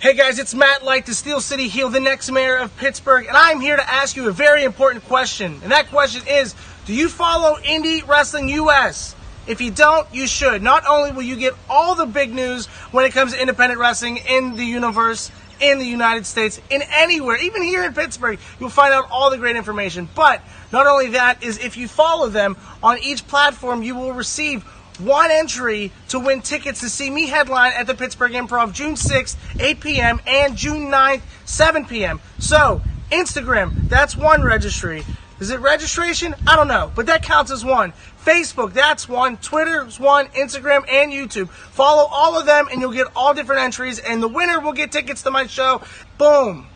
Hey guys, it's Matt Light, the Steel City Heel, the next mayor of Pittsburgh, and I'm here to ask you a very important question. And that question is Do you follow Indie Wrestling US? If you don't, you should. Not only will you get all the big news when it comes to independent wrestling in the universe, in the United States, in anywhere, even here in Pittsburgh, you'll find out all the great information. But not only that is if you follow them on each platform, you will receive one entry to win tickets to see me headline at the Pittsburgh Improv June 6th, 8 p.m. and June 9th, 7 p.m. So, Instagram, that's one registry. Is it registration? I don't know, but that counts as one. Facebook, that's one. Twitter's one. Instagram and YouTube. Follow all of them and you'll get all different entries and the winner will get tickets to my show. Boom.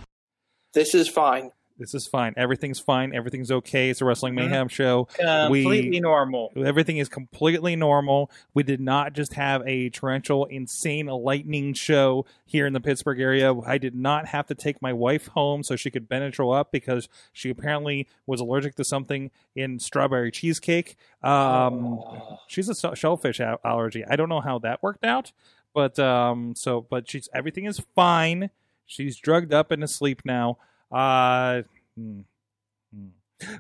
this is fine. This is fine. Everything's fine. Everything's okay. It's a Wrestling Mayhem show. Completely we normal. Everything is completely normal. We did not just have a torrential, insane lightning show here in the Pittsburgh area. I did not have to take my wife home so she could Benadryl up because she apparently was allergic to something in strawberry cheesecake. Um, She's a shellfish allergy. I don't know how that worked out, but um, so but she's everything is fine. She's drugged up and asleep now. Uh, hmm, hmm.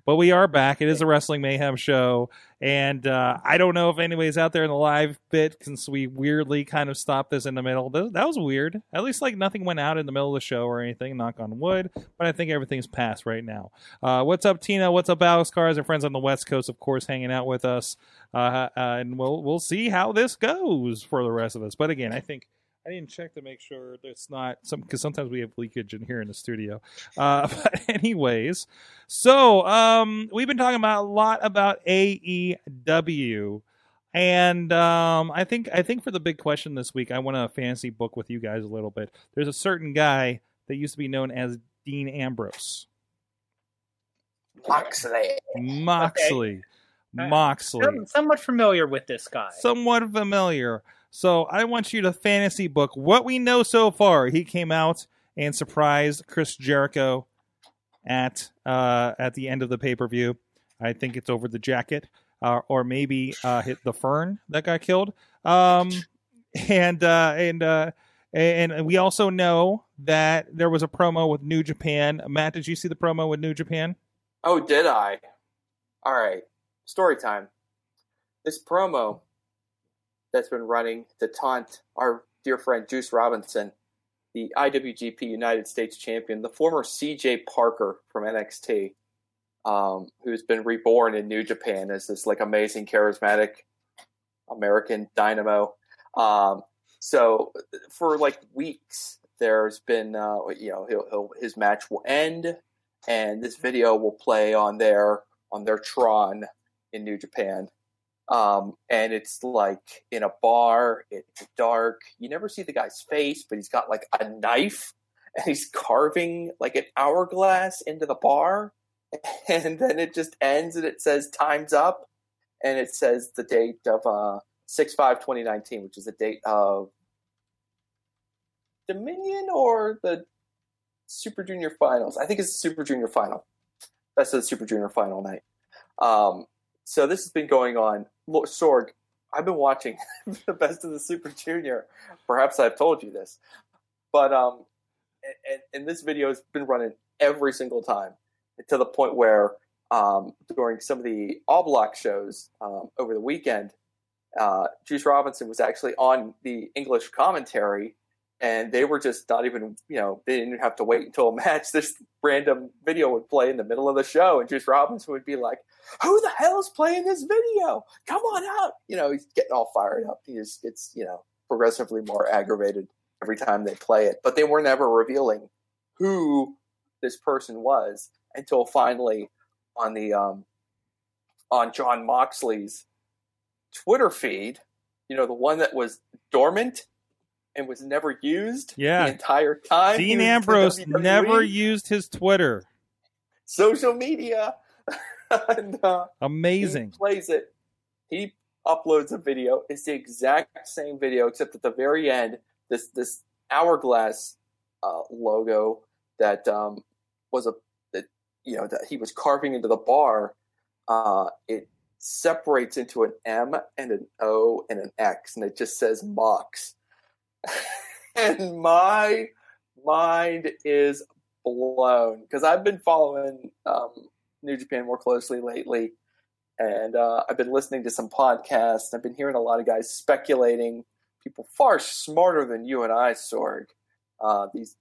But we are back. It is a Wrestling Mayhem show. And uh, I don't know if anybody's out there in the live bit since we weirdly kind of stopped this in the middle. That, was weird. At least like nothing went out in the middle of the show or anything, knock on wood. But I think everything's passed right now. Uh, what's up, Tina? What's up, Alex Cars? Our friends on the West Coast, of course, hanging out with us. Uh, uh, and we'll we'll see how this goes for the rest of us. But again, I think I didn't check to make sure it's not some because sometimes we have leakage in here in the studio. Uh, but anyways, so um, we've been talking about a lot about AEW, and um, I think I think for the big question this week, I want to fantasy book with you guys a little bit. There's a certain guy that used to be known as Dean Ambrose, Moxley. Moxley, Uh, Moxley. I'm somewhat familiar with this guy. somewhat familiar. So I want you to fantasy book what we know so far. He came out and surprised Chris Jericho at uh, at the end of the pay per view. I think it's over the jacket, uh, or maybe uh, hit the fern that got killed. Um, and uh, and uh, and we also know that there was a promo with New Japan. Matt, did you see the promo with New Japan? Oh, did I? All right. Story time. This promo that's been running to taunt our dear friend Juice Robinson, the IWGP United States champion, the former CJ Parker from NXT, um, who's been reborn in New Japan as this like amazing, charismatic American dynamo. Um, so for like weeks, there's been uh, you know he'll, he'll, his match will end, and this video will play on their on their Tron in New Japan. Um, and it's like in a bar, it's dark. You never see the guy's face, but he's got like a knife and he's carving like an hourglass into the bar. And then it just ends and it says time's up. And it says the date of uh, 6 5 2019, which is the date of Dominion or the Super Junior finals. I think it's the Super Junior final. That's the Super Junior final night. Um, so this has been going on. Look, Sorg, I've been watching the best of the Super Junior. Perhaps I've told you this, but um, and, and this video has been running every single time to the point where um, during some of the All Block shows um, over the weekend, uh, Juice Robinson was actually on the English commentary, and they were just not even, you know, they didn't have to wait until a match. This random video would play in the middle of the show, and Juice Robinson would be like, "Who the hell's playing this video? Come on out!" You know, he's getting all fired up. He just gets, you know, progressively more aggravated every time they play it. But they were never revealing who this person was until finally on the um, on Jon Moxley's Twitter feed, you know, the one that was dormant and was never used Yeah. the entire time. Dean he was in Ambrose never used his Twitter. social media. and, uh, Amazing. He plays it. He uploads a video. It's the exact same video, except at the very end, this this hourglass uh, logo that um, was a that you know that he was carving into the bar. Uh, it separates into an M and an O and an X, and it just says Mox. and my mind is blown because I've been following um, New Japan more closely lately, and uh, I've been listening to some podcasts. I've been hearing a lot of guys speculating. People far smarter than you and I, Sorg. Uh, these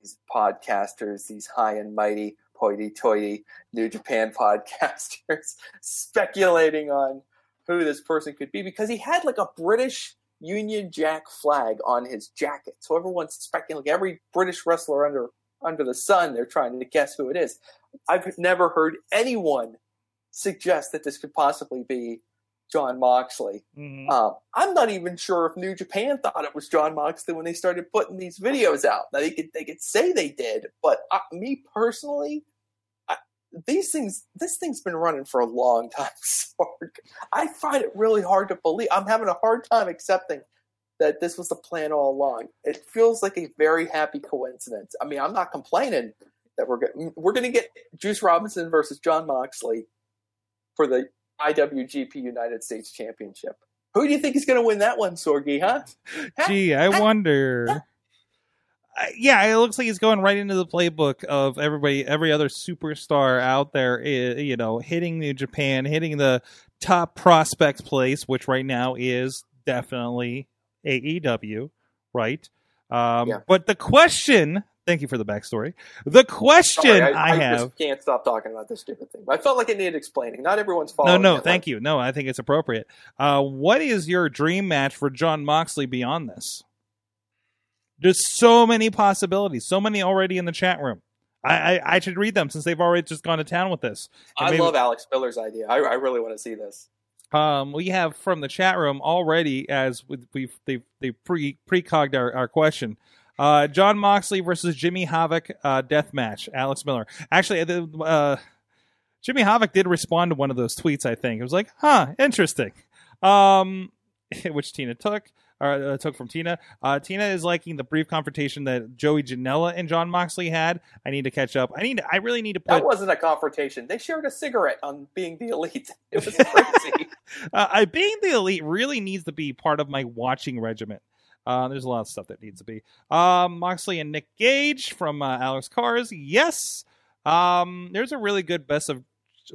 these podcasters, these high and mighty, hoity-toity New Japan podcasters, speculating on who this person could be because he had like a British Union Jack flag on his jacket. So everyone's speculating. Like every British wrestler under under the sun, they're trying to guess who it is. I've never heard anyone suggest that this could possibly be Jon Moxley. Mhm. Um, I'm not even sure if New Japan thought it was Jon Moxley when they started putting these videos out. Now they could they could say they did, but uh, me personally, I, these things this thing's been running for a long time. Sorg. I find it really hard to believe. I'm having a hard time accepting that this was the plan all along. It feels like a very happy coincidence. I mean, I'm not complaining that we're going we're going to get Juice Robinson versus Jon Moxley for the IWGP United States Championship. Who do you think is going to win that one, Sorgi? Huh? Gee, I wonder. I- Yeah, it looks like he's going right into the playbook of everybody, every other superstar out there. You know, hitting New Japan, hitting the top prospect place, which right now is definitely AEW, right? Um, Yeah. But the question, thank you for the backstory. The question Sorry, I, have. just can't stop talking about this stupid thing. I felt like it needed explaining. Not everyone's No, following. no, it. thank you. No, I think it's appropriate. Uh, what is your dream match for Jon Moxley beyond this? There's so many possibilities, so many already in the chat room. I, I, I should read them since they've already just gone to town with this. And I maybe- love Alex Miller's idea. I, I really want to see this. um, we have from the chat room already as we- we've they they pre precogged our, our question. Uh, Jon Moxley versus Jimmy Havoc uh, death match. Alex Miller. Actually, uh, Jimmy Havoc did respond to one of those tweets. I think it was like, "Huh, interesting," um, which Tina took uh, took from Tina. Uh, Tina is liking the brief confrontation that Joey Janela and Jon Moxley had. I need to catch up. I need. To, I really need to put. That wasn't a confrontation. They shared a cigarette on being the elite. It was crazy. uh, I being the elite really needs to be part of my watching regimen. Uh, there's a lot of stuff that needs to be. Um, Moxley and Nick Gage from uh, Alex Cars. Yes. Um, there's a really good best of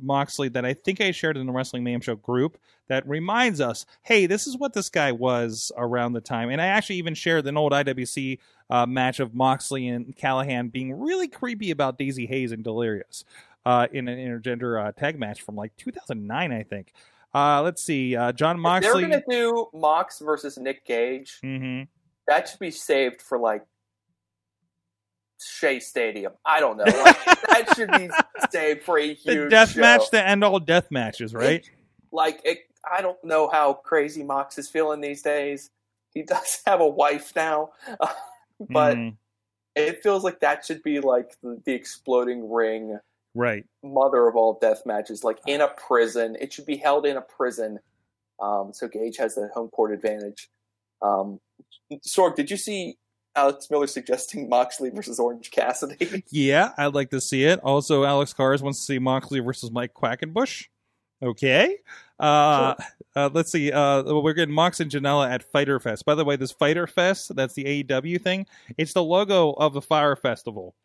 Moxley that I think I shared in the Wrestling Mayhem Show group that reminds us, hey, this is what this guy was around the time. And I actually even shared an old IWC uh, match of Moxley and Callihan being really creepy about Daizee Haze and Delirious uh, in an intergender uh, tag match from like 2009, I think. Uh, let's see, uh, John If Moxley. they're gonna do Mox versus Nick Gage, hmm that should be saved for like Shea Stadium. I don't know. Like, that should be saved for a The huge death show. match to end all death matches, right? Like it, I don't know how crazy Mox is feeling these days. He does have a wife now, but Mhm. it feels like that should be like the, the exploding ring right. mother of all death matches, like in a prison. It should be held in a prison. Um, so Gage has the home court advantage. Um, Sorg, did you see Alex Miller suggesting Moxley versus Orange Cassidy? Yeah, I'd like to see it. Also, Alex Cars wants to see Moxley versus Mike Quackenbush. Okay. Uh, uh, let's see. Uh, we're getting Mox and Janela at Fyter Fest. By the way, this Fyter Fest, that's the AEW thing. It's the logo of the Fyre Festival,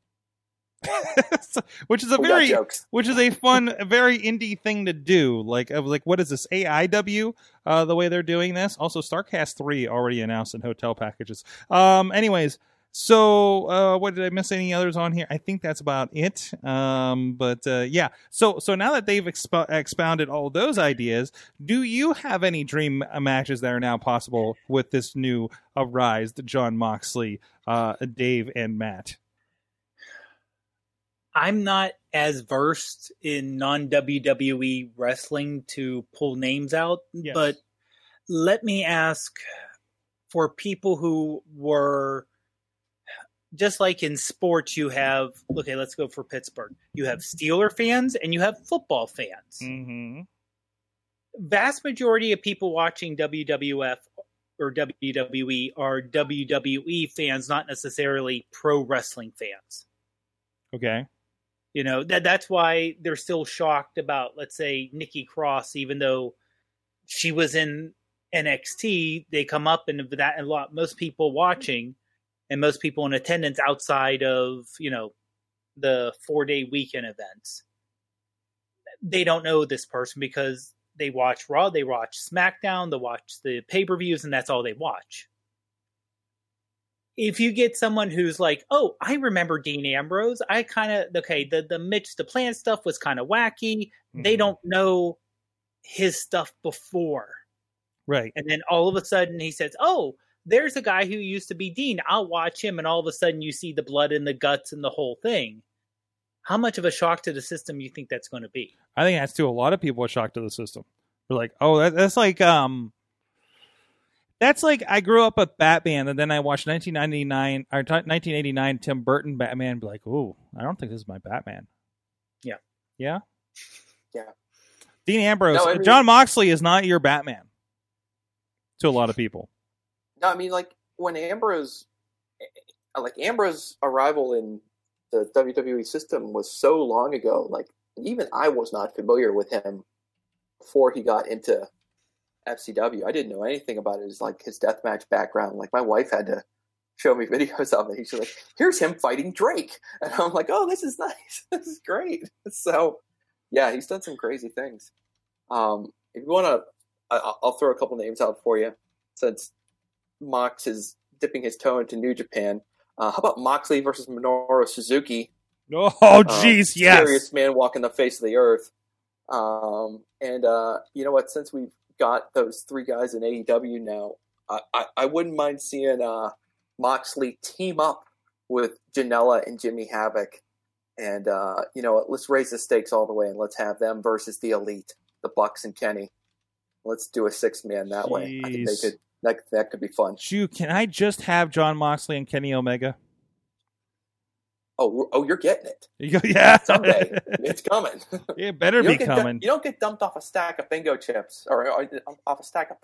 which is a We very, jokes. which is a fun, very indie thing to do. Like, I was like, what is this AIW? Uh, the way they're doing this. Also, Starcast three already announced in hotel packages. Um, anyways, so uh, what did I miss? Any others on here? I think that's about it. Um, but uh, yeah, so so now that they've expo- expounded all those ideas, do you have any dream matches that are now possible with this new arise? John Moxley, uh, Dave, and Matt. I'm not as versed in non WWE wrestling to pull names out, Yes. but let me ask for people who were just like in sports, you have okay, let's go for Pittsburgh. You have Steeler fans and you have football fans. Mm-hmm. Vast majority of people watching WWF or WWE are WWE fans, not necessarily pro wrestling fans Okay. You know that that's why they're still shocked about let's say Nikki Cross even though she was in NXT they come up and that a lot most people watching and most people in attendance outside of you know the 4 day weekend events they don't know this person because they watch Raw they watch SmackDown they watch the pay-per-views and that's all they watch if you get someone who's like, "Oh, I remember Dean Ambrose. I kind of okay. The the Mitch the Plan stuff was kind of wacky. They Mhm. don't know his stuff before, Right. and then all of a sudden he says, "Oh, there's a guy who used to be Dean. I'll watch him." And all of a sudden you see the blood and the guts and the whole thing. How much of a shock to the system you think that's going to be? I think that's to a lot of people a shock to the system. They're like, oh, that, that's like um, that's like I grew up with Batman, and then I watched 1999 or t- 1989 Tim Burton Batman. and Be like, oh, I don't think this is my Batman. Yeah. yeah, Yeah. Dean Ambrose, No, I mean- Jon Moxley is not your Batman. To a lot of people, No, I mean like when Ambrose, eh, like Ambrose' arrival in the WWE system was so long ago. Like even I was not familiar with him before he got into FCW. I didn't know anything about his like his deathmatch background. Like my wife had to show me videos of it. He's like, "Here's him fighting Drake," and I'm like, "Oh, this is nice. this is great." So, yeah, he's done some crazy things. Um, if you want to, I'll throw a couple names out for you since Mox is dipping his toe into New Japan. Uh, how about Moxley versus Minoru Suzuki? oh Um, jeez, yes, Scariest man walking the face of the earth. Um, and uh, you know what? Since we've got those three guys in AEW now, I, I, I wouldn't mind seeing uh, Moxley team up with Janela and Jimmy Havoc, and uh, you know, let's raise the stakes all the way and let's have them versus the Elite, the Bucks and Kenny. Let's do a six man that way. I think they could. That that could be fun. Jew, can I just have Jon Moxley and Kenny Omega? Oh, oh, you're getting it You go, yeah, someday. it's coming. it better be don't, coming. you don't get dumped off a stack of bingo chips or, or off a stack of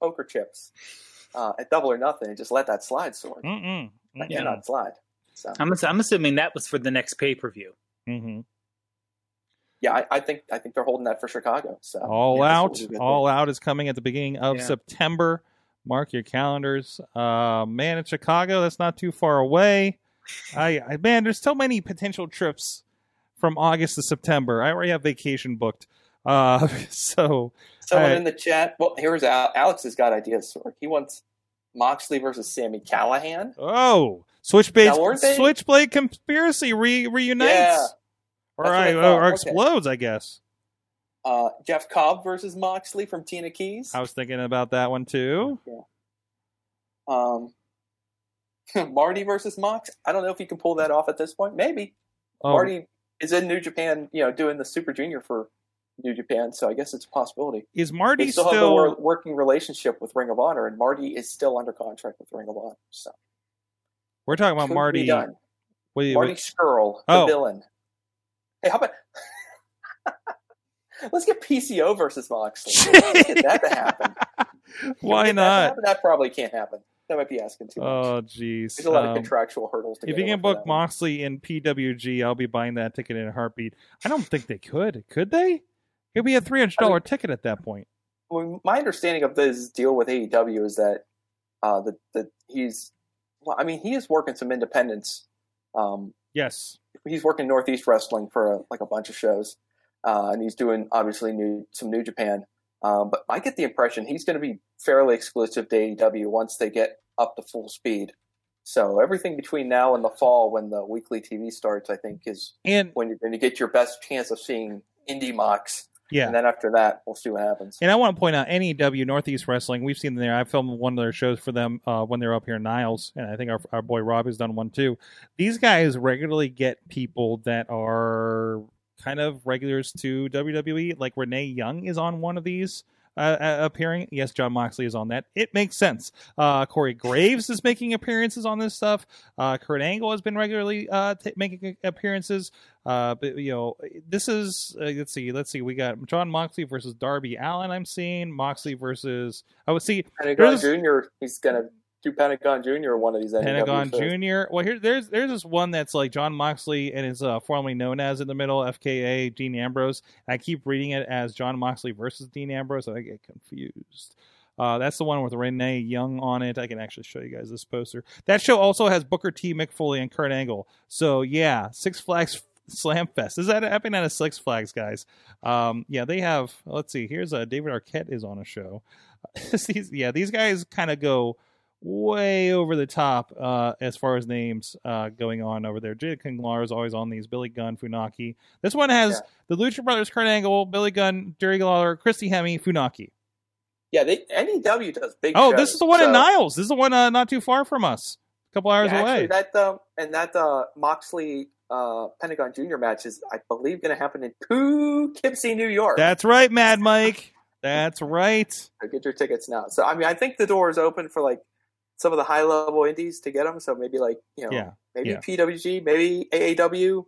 poker chips uh, at double or nothing and just let that slide, Sorg. Mm-mm. That cannot slide. So I'm, ass- I'm assuming that was for the next pay per view. hmm yeah, I, I think I think they're holding that for Chicago. So All yeah, out, this will be a good all out is coming at the beginning of Yeah. September. Mark your calendars. Uh, man, in Chicago, that's not too far away. I, I man, there's so many potential trips from August to September. I already have vacation booked. Uh, so Someone right. in the chat. Well, here's Al- Alex has got ideas. He wants Moxley versus Sami Callihan. oh, Switchblade, they- Switchblade conspiracy re- reunites. Yeah. Or, I I- or Okay. explodes, I guess. Uh, Jeff Cobb versus Moxley from Tina Keys. I was thinking about that one too. Yeah. Um, Marty versus Mox. I don't know if you can pull that off at this point. Maybe Oh, Marty is in New Japan. You know, doing the Super Junior for New Japan. So I guess it's a possibility. is Marty They still, still? have the wor- working relationship with Ring of Honor, and Marty is still under contract with Ring of Honor. So we're talking about could Marty. done. Wait, Marty wait, Scurll, the Oh. villain. Hey, how about let's get PCO versus Moxley? Let's get that to happen. Why that not? happen? That probably can't happen. That might be asking too much. Oh, jeez. There's a lot of Um, contractual hurdles. To if you can book. Moxley in PWG, I'll be buying that ticket in a heartbeat. I don't think they could. Could they? It'd be a three hundred dollar ticket at that point. Well, my understanding of this deal with AEW is that uh, that that he's, well, I mean, he is working some independents. Um, Yes. he's working Northeast Wrestling for a, like a bunch of shows, uh, and he's doing obviously new some New Japan. Um, but I get the impression he's going to be fairly exclusive to AEW once they get up to full speed. So everything between now and the fall, when the weekly TV starts, I think is And when you're going to get your best chance of seeing Indie Mox. yeah. And then after that, we'll see what happens. And I want to point out NEW Northeast Wrestling. We've seen them there. I filmed one of their shows for them uh, when they're up here in Niles, and I think our, our boy Rob has done one too. These guys regularly get people that are kind of regulars to WWE. Like Renee Young is on one of these. Uh, uh, appearing, yes, Jon Moxley is on that. It makes sense. Uh, Corey Graves is making appearances on this stuff. Uh, Kurt Angle has been regularly uh, t- making appearances. Uh, but you know, this is uh, let's see, let's see. We got Jon Moxley versus Darby Allin. I'm seeing Moxley versus I would see Pentagon Jr. He's going to do Pentagon Jr. Or one of these Pentagon. Jr. Well, here there's there's this one that's like Jon Moxley and is uh, formerly known as in the middle FKA Dean Ambrose. I keep reading it as Jon Moxley versus Dean Ambrose. and I get confused. Uh, that's the one with Renee Young on it. I can actually show you guys this poster. That show also has Booker T, Mick Foley, and Kurt Angle. So yeah, Six Flags Slam Fest. Is that happening at a Six Flags, guys? Um, yeah, they have. Let's see. Here's uh, David Arquette is on a show. these, yeah, these guys kind of go way over the top uh, as far as names uh, going on over there. Jada Kinglar is always on these. Billy Gunn, Funaki. This one has the Lucha Brothers, Kurt Angle, Billy Gunn, Jerry Lawler, Christy Hemme, Funaki. Yeah, they, NEW does big. Oh, shows, this is the one in Niles. This is the one uh, not too far from us. A couple hours Yeah, away. Actually, that um, and that uh, Moxley uh, Pentagon Jr. match is, I believe, going to happen in Poughkeepsie, New York. That's right, Mad Mike. That's right. Get your tickets now. So I mean, I think the door is open for like some of the high level indies to get them. So maybe like you know, Yeah. maybe yeah. PWG, maybe AAW,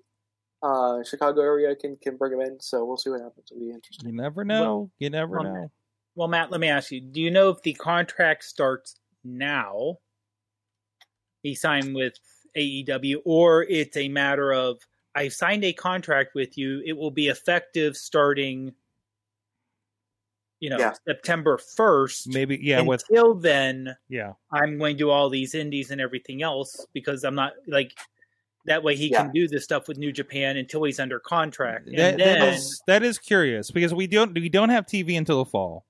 uh, Chicago area can can bring them in. So we'll see what happens. It'll be interesting. You never know. You never Well, know. Well, Matt, let me ask you: Do you know if the contract starts now? He signed with AEW, or it's a matter of I signed a contract with you. It will be effective starting, you know, Yeah. September first. Maybe yeah. With Until then, yeah. I'm going to do all these indies and everything else because I'm not like that way he Yeah. can do this stuff with New Japan until he's under contract. And That, then, that is that is curious because we don't we don't have TV until the fall.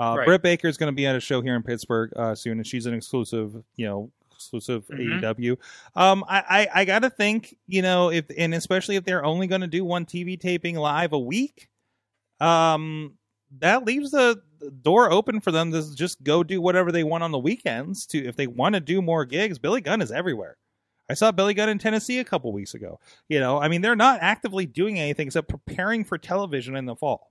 Uh, Right. Britt Baker is going to be at a show here in Pittsburgh uh, soon, and she's an exclusive, you know, exclusive Mhm. AEW. Um, I I, I got to think, you know, if and especially if they're only going to do one TV taping live a week, um, that leaves the door open for them to just go do whatever they want on the weekends. To if they want to do more gigs, Billy Gunn is everywhere. I saw Billy Gunn in Tennessee a couple weeks ago. You know, I mean, they're not actively doing anything except preparing for television in the fall.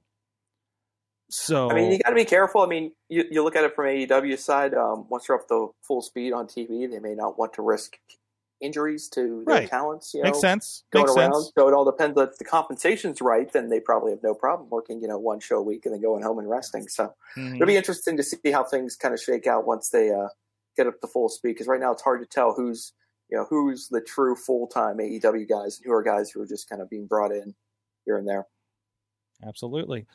So I mean, you got to be careful. I mean, you, you look at it from AEW side. Um, once they're up to full speed on TV, they may not want to risk injuries to their Right. talents. You know, makes sense. going Makes around. sense. So it all depends. If the compensation's right, then they probably have no problem working, you know, one show a week and then going home and resting. So Mhm. it'll be interesting to see how things kind of shake out once they uh, get up to full speed. Because right now it's hard to tell who's, you know, who's the true full time AEW guys and who are guys who are just kind of being brought in here and there. Absolutely.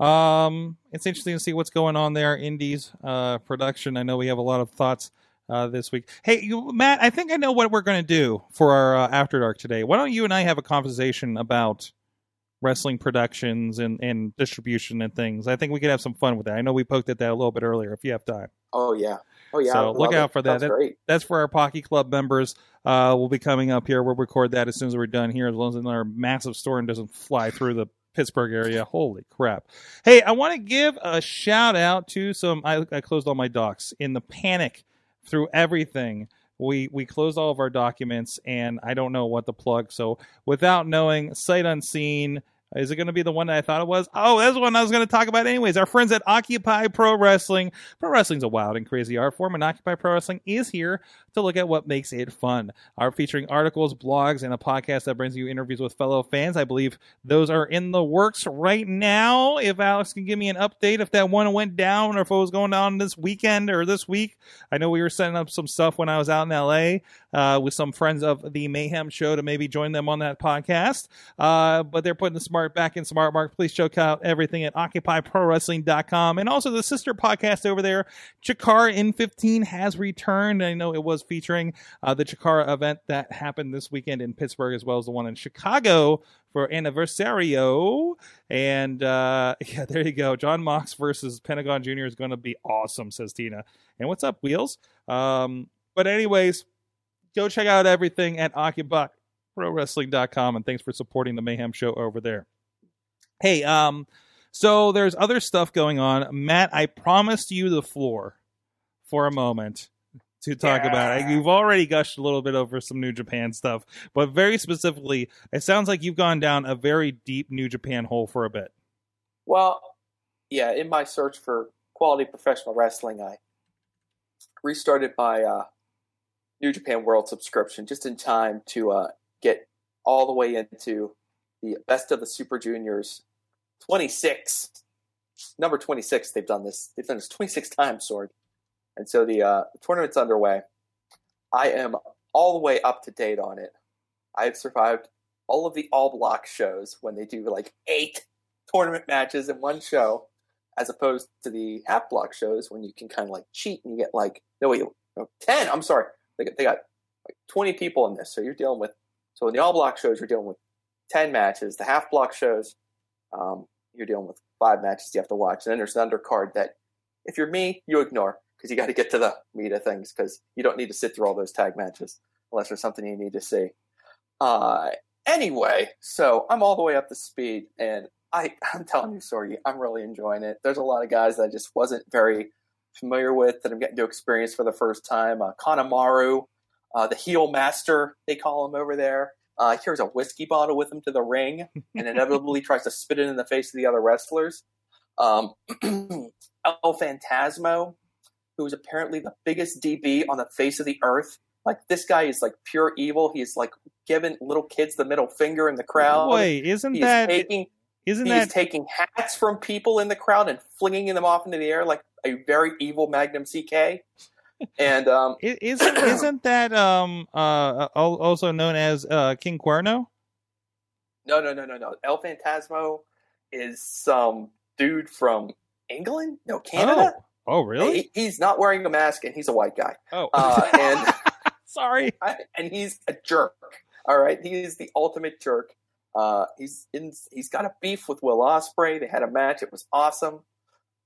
Um, it's interesting to see what's going on there. Indies uh, production. I know we have a lot of thoughts uh, this week. Hey, you, Matt, I think I know what we're going to do for our uh, After Dark today. Why don't you and I have a conversation about wrestling productions and, and distribution and things? I think we could have some fun with that. I know we poked at that a little bit earlier. If you have time. Oh yeah, oh yeah. So look out it. for that. Sounds That- great. that's for our Pocky Club members. Uh, we'll be coming up here. We'll record that as soon as we're done here, as long as our massive storm doesn't fly through the Pittsburgh area. Holy crap! Hey, I want to give a shout out to some. I, I closed all my docs in the panic through everything. We we closed all of our documents, and I don't know what to plug. So without knowing, sight unseen. Is it going to be the one that I thought it was? Oh, that's the one I was going to talk about anyways. Our friends at Occupy Pro Wrestling. Pro Wrestling's a wild and crazy art form, and Occupy Pro Wrestling is here to look at what makes it fun. Our featuring articles, blogs, and a podcast that brings you interviews with fellow fans. I believe those are in the works right now. If Alex can give me an update if that one went down or if it was going down this weekend or this week. I know we were setting up some stuff when I was out in LA uh, with some friends of the Mayhem Show to maybe join them on that podcast. Uh, but they're putting the smart back in smart mark. Please check out everything at occupyprowrestling.com and also the sister podcast over there. Chikara in 15 has returned. I know it was featuring uh, the Chikara event that happened this weekend in Pittsburgh as well as the one in Chicago for Anniversario. And uh, yeah, there you go. Jon Mox versus Pentagon Jr. is going to be awesome, says Tina. And what's up, Wheels? Um, but anyways, go check out everything at occupyprowrestling.com and thanks for supporting the Mayhem show over there. Hey, um, so there's other stuff going on. Matt, I promised you the floor for a moment to talk about it. You've already gushed a little bit over some New Japan stuff, but very specifically, it sounds like you've gone down a very deep New Japan hole for a bit. Well, yeah, in my search for quality professional wrestling, I restarted my uh, New Japan World subscription just in time to uh, get all the way into the Best of the Super Juniors 26. Number 26, they've done this. They've done this 26 times, Sorg. And so the, uh, tournament's underway. I am all the way up to date on it. I have survived all of the all block shows when they do like eight tournament matches in one show, as opposed to the half block shows when you can kind of like cheat and you get like no wait no, ten. I'm sorry, they got, they got like twenty people in this, so you're dealing with so in the all block shows you're dealing with ten matches. The half block shows um, you're dealing with five matches you have to watch, and then there's an undercard that if you're me you ignore because you got to get to the meat of things because you don't need to sit through all those tag matches unless there's something you need to see. Uh, anyway, so I'm all the way up to speed, and I, I'm telling you, sorry, I'm really enjoying it. There's a lot of guys that I just wasn't very familiar with that I'm getting to experience for the first time. Uh, Kanemaru, uh, the heel master, they call him over there. Uh, here's a whiskey bottle with him to the ring, and inevitably tries to spit it in the face of the other wrestlers. Um, El Phantasmo, who is apparently the biggest DB on the face of the earth. Like this guy is like pure evil. He's like giving little kids the middle finger in the crowd. Wait, isn't He's that taking isn't he's that taking hats from people in the crowd and flinging them off into the air like a very evil Magnum CK. And um, isn't isn't that um uh also known as uh King Cuerno? no, no, no, no, no. El Phantasmo is some dude from England, no Canada. Oh, oh really? He- he's not wearing a mask and he's a white guy. oh, Uh, and sorry. and he's a jerk. All right, he is the ultimate jerk. Uh, he's in. He's got a beef with Will Ospreay. They had a match. It was awesome.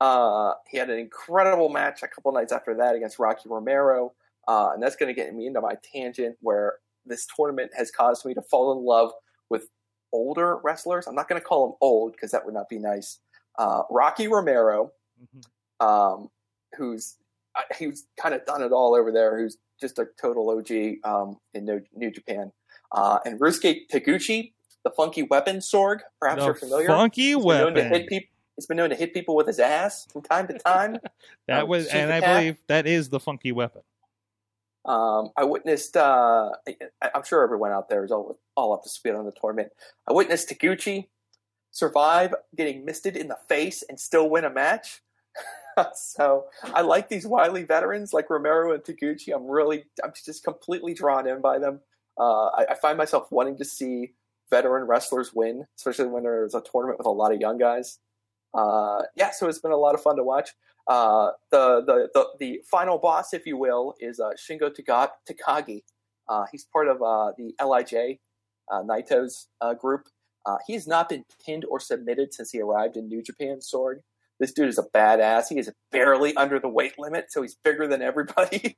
Uh, he had an incredible match a couple nights after that against Rocky Romero, uh, and that's going to get me into my tangent where this tournament has caused me to fall in love with older wrestlers. I'm not going to call them old because that would not be nice, uh, Rocky Romero, Mhm. um, who's uh, who's kind of done it all over there. Who's just a total OG um, in New, New Japan, uh, and Ryusuke Taguchi, the Funky Weapon Sorg. Perhaps The you're familiar. funky He's been known to weapon. hit people. He's been known to hit people with his ass from time to time. That Um, was, and I Cat. believe that is the funky weapon. Um, I witnessed. Uh, I, I'm sure everyone out there is all, all up to speed on the tournament. I witnessed Taguchi survive getting misted in the face and still win a match. so I like these wily veterans like Romero and Taguchi. I'm really, I'm just completely drawn in by them. Uh, I, I find myself wanting to see veteran wrestlers win, especially when there's a tournament with a lot of young guys. Uh, yeah, so it's been a lot of fun to watch. Uh, the, the the the final boss, if you will, is uh, Shingo Takagi. Uh, he's part of uh, the Lij uh, Naito's group. He has not been pinned or submitted since he arrived in New Japan. Sorg. This dude is a badass. He is barely under the weight limit, so he's bigger than everybody.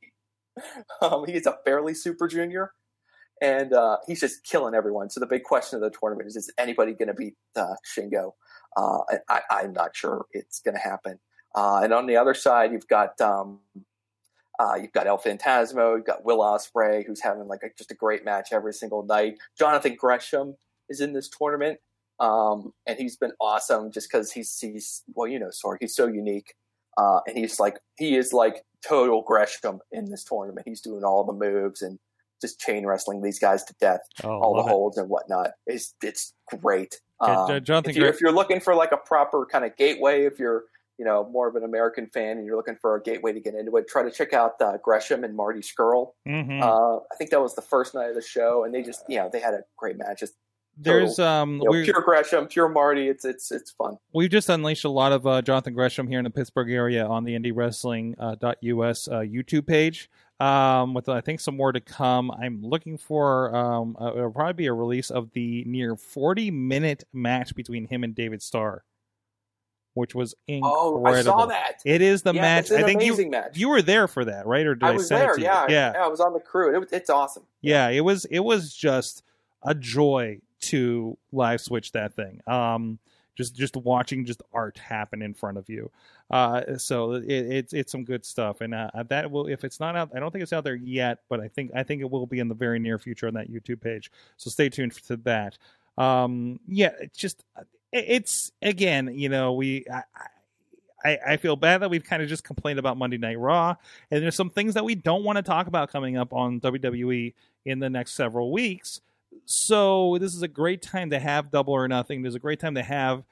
um, he is a barely super junior, and uh, he's just killing everyone. So the big question of the tournament is: Is anybody going to beat uh, Shingo? Uh, I, I'm not sure it's going to happen. Uh, and on the other side, you've got um, uh, you've got El Fantasmo, you've got Will Ospreay, who's having like a, just a great match every single night. Jonathan Gresham is in this tournament, um, and he's been awesome just because he's he's well, you know, Sorg, he's so unique, uh, and he's like he is like total Gresham in this tournament. He's doing all the moves and just chain wrestling these guys to death, Oh, all the love it. holds and whatnot. It's it's great. Um, Jo- Jonathan if, you're, if you're looking for like a proper kind of gateway, if you're you know more of an American fan and you're looking for a gateway to get into it, try to check out uh, Gresham and Marty Scurll. Mhm. Uh, I think that was the first night of the show, and they just you know they had a great match. Just There's um, you know, pure Gresham, pure Marty. It's it's it's fun. we've just unleashed a lot of uh, Jonathan Gresham here in the Pittsburgh area on the IndieWrestling.us uh, YouTube page. Um, with I think some more to come. I'm looking for um, uh, it'll probably be a release of the near 40 minute match between him and David Starr, which was incredible. Oh, I saw that. It is the yeah, match. I think you match. you were there for that, right? Or did I, I was it there. you? Yeah, yeah, I was on the crew. It, it's awesome. yeah it was it was just a joy to live switch that thing um just just watching just art happen in front of you. Uh so it, it's it's some good stuff. And uh, that will if it's not out i don't think it's out there yet but i think i think it will be in the very near future on that youtube page. So stay tuned to that. Um yeah it's just it's again you know we I, I, I feel bad that we've kind of just complained about Monday Night Raw, and there's some things that we don't want to talk about coming up on WWE in the next several weeks. So this is a great time to have Double or Nothing. There's a great time to have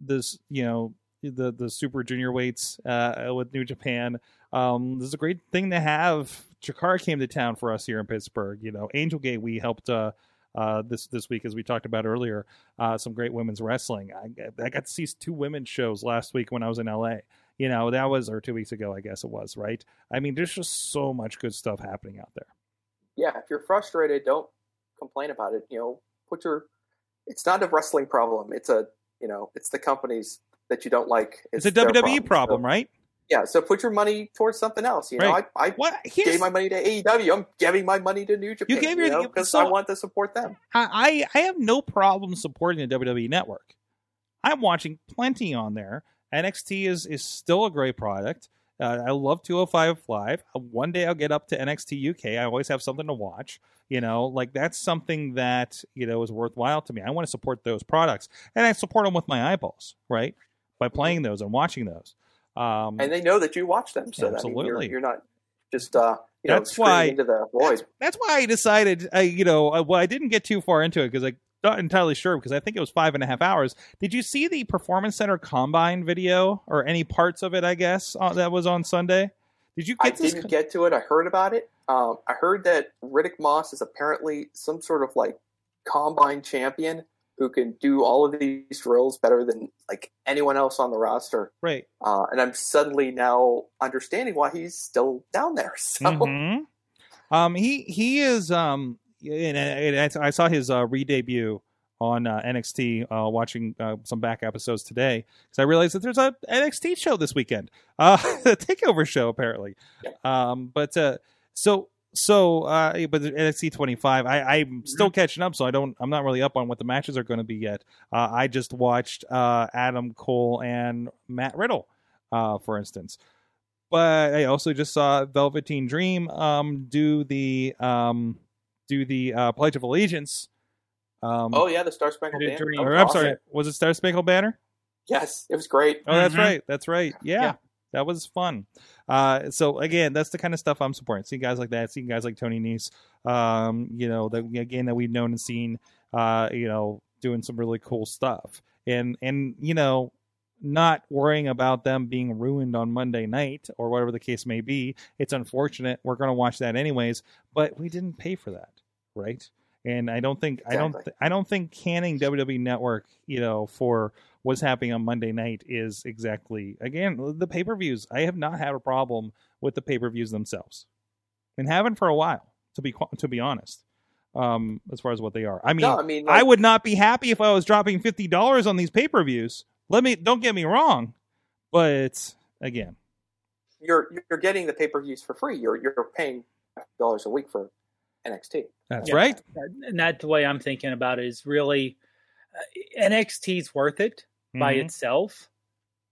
this, you know, the the Super Junior weights uh, with New Japan. Um, this is a great thing to have. Chikara came to town for us here in Pittsburgh. You know, Angel Gate we helped uh, uh, this this week as we talked about earlier. Uh, some great women's wrestling. I, I got to see two women's shows last week when I was in LA. You know, that was or two weeks ago, I guess it was. Right. I mean, there's just so much good stuff happening out there. Yeah, if you're frustrated, don't complain about it. You know, put your. It's not a wrestling problem. It's a you know, it's the companies that you don't like. It's, a WWE problem, So, right? Yeah, so put your money towards something else. You know, Right. I, I What? Here's, gave my money to AEW. I'm giving my money to New Japan. You gave your- because so- I want to support them. I I have no problem supporting the WWE network. I'm watching plenty on there. NXT is is still a great product. Uh, I love 205 Live. Uh, One day I'll get up to NXT UK. I always have something to watch. You know, like that's something that you know is worthwhile to me. I want to support those products, and I support them with my eyeballs, right? By playing those and watching those. Um, And they know that you watch them, so that means you're, Absolutely. you're not just uh, you know That's screaming why- into the void. that's why I decided, I, you know, uh, well, I didn't get too far into it because I'm not entirely sure because I think it was five and a half hours. Did you see the Performance Center Combine video or any parts of it? I guess uh, that was on Sunday. Did you I get this? didn't get to it. I heard about it. Um, I heard that Riddick Moss is apparently some sort of like combine champion who can do all of these drills better than like anyone else on the roster. right. Uh, and I'm suddenly now understanding why he's still down there. So Mhm. Um, he he is um, and, and I I saw his uh, re-debut on uh, NXT. Uh, watching uh, some back episodes today because I realized that there's a NXT show this weekend, uh, a Takeover show apparently. Um, but uh, so so, uh, but the NXT 25, I, I'm still catching up, so I don't, I'm not really up on what the matches are going to be yet. Uh, I just watched uh, Adam Cole and Matt Riddle, uh, for instance. But I also just saw Velveteen Dream um, do the um, do the uh, Pledge of Allegiance. Um, Oh yeah, the Star Spangled Banner. during- or, was I'm awesome. sorry, was it Star Spangled Banner? Yes, it was great. Oh, that's Mhm. right. That's right. Yeah, Yeah. that was fun. Uh, so again, that's the kind of stuff I'm supporting. Seeing guys like that, seeing guys like Tony Nese, um, you know, that again that we've known and seen, uh, you know, doing some really cool stuff, and and you know, not worrying about them being ruined on Monday night or whatever the case may be. It's unfortunate. We're going to watch that anyways, but we didn't pay for that, right? And I don't think I don't th- I don't think canning WWE Network, you know, for what's happening on Monday night is exactly again the pay per views. I have not had a problem with the pay per views themselves, and haven't for a while. To be to be honest, um, as far as what they are, I mean, no, I mean, I would not be happy if I was dropping fifty dollars on these pay per views. Let me don't get me wrong, but again, you're you're getting the pay per views for free. You're you're paying dollars a week for NXT. that's Yeah. right. and that's the way I'm thinking about it. Is really uh, NXT's worth it by Mhm. itself.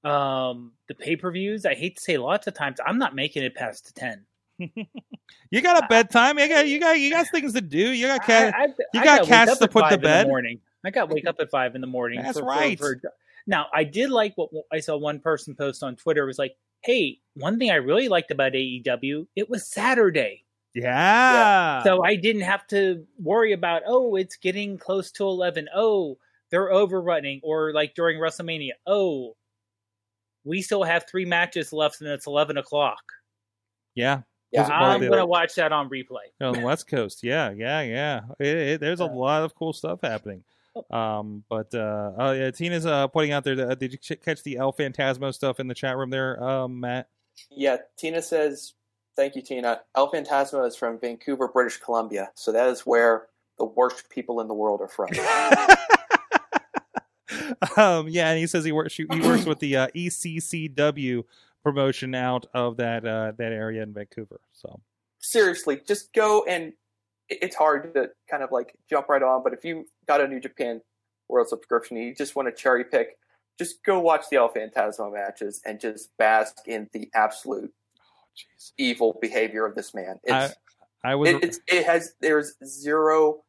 Um, the pay per views, I hate to say, lots of times I'm not making it past ten. You got a bedtime. You got you got you got things to do. You got cat. I, I, you I got wake cats to put to five in the bed? morning. I got wake up at five in the morning. That's for- for- right. for- now, I did like what I saw one person post on Twitter was like, "Hey, one thing I really liked about AEW, it was Saturday." Yeah. So I didn't have to worry about, oh, it's getting close to 11. Oh, they're overrunning. Or like during WrestleMania, oh, we still have three matches left and it's 11 o'clock. yeah. Yeah, I'm going to watch that on replay. on the West Coast. Yeah, yeah, yeah. It, it, there's a lot of cool stuff happening. Um, but uh, oh yeah, Tina's uh pointing out there. That, uh, did you ch- catch the El Fantasmo stuff in the chat room there, um, Matt? Yeah, Tina says, "Thank you, Tina." El Fantasmo is from Vancouver, British Columbia, so that is where the worst people in the world are from. um, yeah, and he says he works he works with the uh, ECCW promotion out of that uh, that area in Vancouver. So Seriously, just go and it's hard to kind of like jump right on, but if you got a New Japan World subscription, and you just want to cherry pick. Just go watch the El Fantasmo matches and just bask in the absolute jeez, evil behavior of this man. It's, I was it, it's, it has there's zero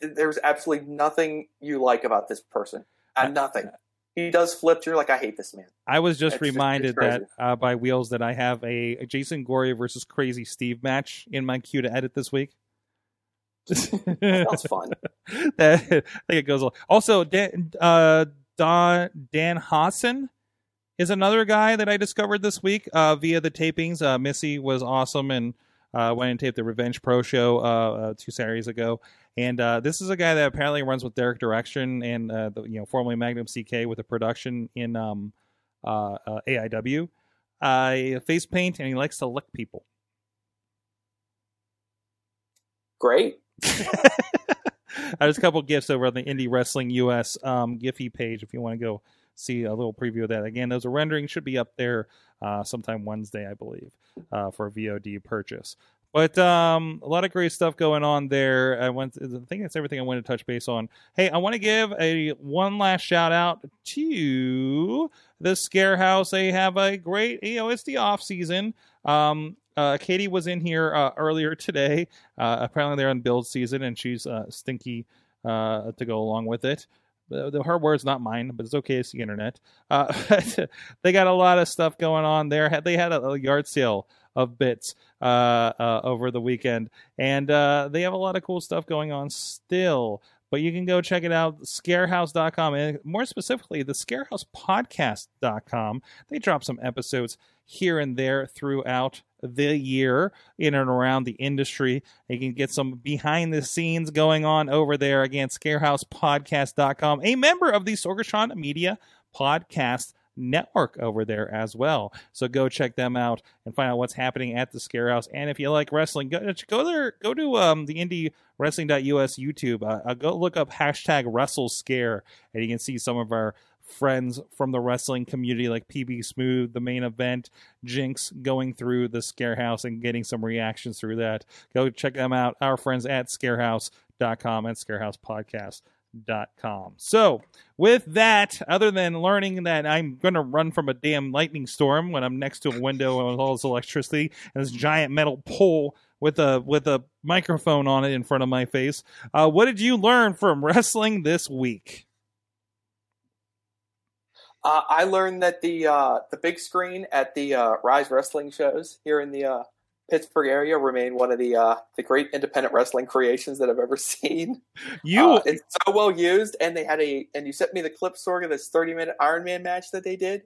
there's absolutely nothing you like about this person uh, nothing he does flip. you're like i hate this man I was just It's reminded crazy. that uh, by Wheels that I have a, a Jason Gory versus Crazy Steve match in my queue to edit this week. sounds fun that, I think it goes. al- Also, Dan, uh, Don, Dan Hassan is another guy that I discovered this week uh, via the tapings. Uh, Missy was awesome and uh, went and taped the Revenge Pro show uh, uh, two Saturdays ago. And uh, this is a guy that apparently runs with Derek Direction and uh, the, you know formerly Magnum CK with a production in um, uh, uh, AIW. Uh, face paint and he likes to lick people. great There's a couple gifts over on the Indie Wrestling US um, Giphy page if you want to go see a little preview of that. Again, those are renderings should be up there uh, sometime Wednesday, I believe, uh, for VOD purchase. But um, a lot of great stuff going on there. I want. I think that's everything I want to touch base on. Hey, I want to give a one last shout out to the Scare House. They have a great. You know, it's the off season. Um, uh, Katie was in here uh, earlier today. Uh, apparently, they're on build season, and she's uh, stinky uh, to go along with it. The, her words, not mine, but it's okay. It's the internet. Uh, they got a lot of stuff going on there. They had a, a yard sale of bits uh, uh, over the weekend, and uh, they have a lot of cool stuff going on still. But you can go check it out, scarehouse.com, and more specifically, the scarehousepodcast.com. They drop some episodes here and there throughout the year in and around the industry. You can get some behind the scenes going on over there. Again, scarehousepodcast.com, a member of the Sorgatron Media Podcast Network over there as well. So go check them out and find out what's happening at the Scarehouse. And if you like wrestling, go, go there. Go to um, the Indie Wrestling.us YouTube. Uh, uh, go look up hashtag Wrestle Scare, and you can see some of our friends from the wrestling community, like PB Smooth, the main event, Jinx, going through the Scarehouse and getting some reactions through that. Go check them out. Our friends at Scarehouse.com and ScareHousePodcast.com. So, with that, other than learning that I'm going to run from a damn lightning storm when I'm next to a window with all this electricity and this giant metal pole with a with a microphone on it in front of my face, uh, what did you learn from wrestling this week? Uh, I learned that the uh, the big screen at the uh, Rise Wrestling shows here in the uh, Pittsburgh area remain one of the uh, the great independent wrestling creations that I've ever seen. You Uh, it's so well used, and they had a and you sent me the clip story of this thirty minute Iron Man match that they did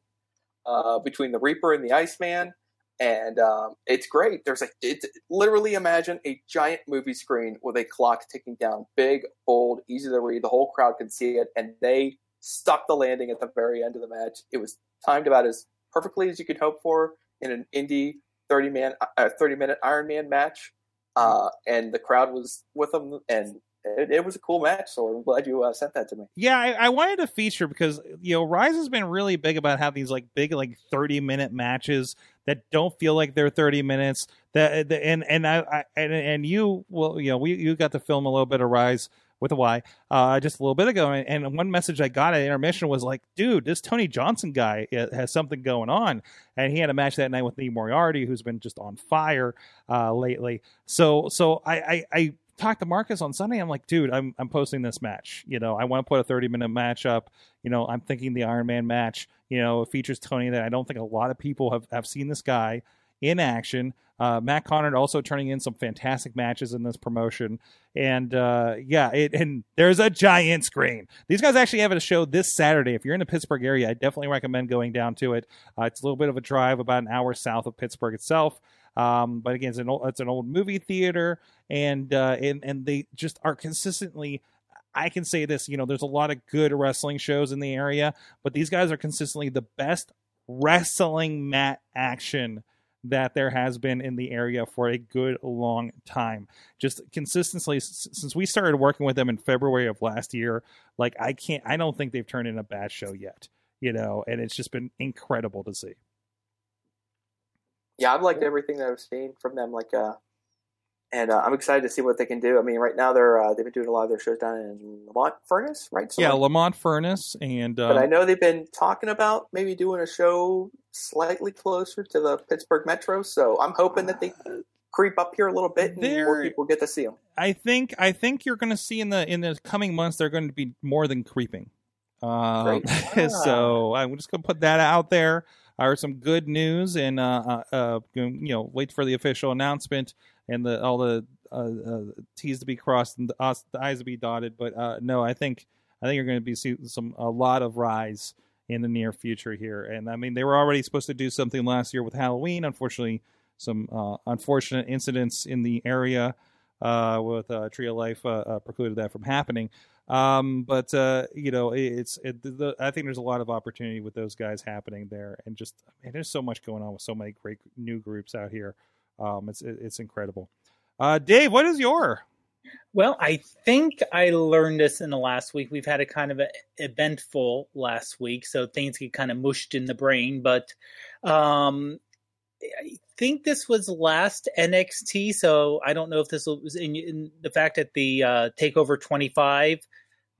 uh, between the Reaper and the Iceman, and um, it's great. There's a it's literally imagine a giant movie screen with a clock ticking down, big, bold, easy to read. The whole crowd can see it, and they stuck the landing at the very end of the match. It was timed about as perfectly as you could hope for in an indie thirty man uh, thirty minute Iron Man match, uh, and the crowd was with them, and it, it was a cool match. So I'm glad you uh, sent that to me. Yeah, I, I wanted to feature because you know Rise has been really big about having these like big like thirty minute matches that don't feel like they're thirty minutes. That that- and and I, I and and you well you know we you got to film a little bit of Rise with a Y uh, just a little bit ago, and, one message I got at intermission was like, dude, this Tony Johnson guy uh, has something going on, and he had a match that night with Lee Moriarty, who's been just on fire uh, lately. So so I I. I talked to Marcus on Sunday. I'm like, dude, I'm I'm posting this match. You know, I want to put a 30 minute match up. You know, I'm thinking the Iron Man match. You know, features Tony that I don't think a lot of people have have seen this guy in action. Uh, Matt Connor also turning in some fantastic matches in this promotion, and uh, yeah, it, and there's a giant screen. These guys actually have a show this Saturday. If you're in the Pittsburgh area, I definitely recommend going down to it. Uh, it's a little bit of a drive, about an hour south of Pittsburgh itself. Um, but again, it's an old, it's an old movie theater, and uh, and and they just are consistently. I can say this, you know, there's a lot of good wrestling shows in the area, but these guys are consistently the best wrestling mat action that there has been in the area for a good long time. Just consistently since we started working with them in February of last year, like I can't I don't think they've turned in a bad show yet, you know, and it's just been incredible to see. Yeah, I've liked everything that I've seen from them. Like, uh, and uh, I'm excited to see what they can do. I mean, right now they're uh, they've been doing a lot of their shows down in Lemont Furnace, right? So Yeah, Lemont Furnace and uh, but I know they've been talking about maybe doing a show slightly closer to the Pittsburgh Metro. So I'm hoping that they creep up here a little bit and more people get to see them. I think I think you're going to see in the in the coming months they're going to be more than creeping. Um, Great. so I'm just going to put that out there. I heard some good news, and uh, uh, uh, you know, wait for the official announcement and the all the uh, uh, T's to be crossed and the, uh, the I's to be dotted. But uh, no, I think I think you're going to be see some a lot of rise in the near future here. And I mean, they were already supposed to do something last year with Halloween. Unfortunately, some uh, unfortunate incidents in the area uh, with uh, Tree of Life uh, uh, precluded that from happening. Um, but you know, it, it's it, the, I think there's a lot of opportunity with those guys happening there, and just man, there's so much going on with so many great new groups out here. Um, it's it, it's incredible. Uh, Dave, what is your? Well, I think I learned this in the last week. We've had a kind of a eventful last week, so things get kind of mushed in the brain. But um, I think this was last NXT, so I don't know if this was in, in the fact that the uh, Takeover 25.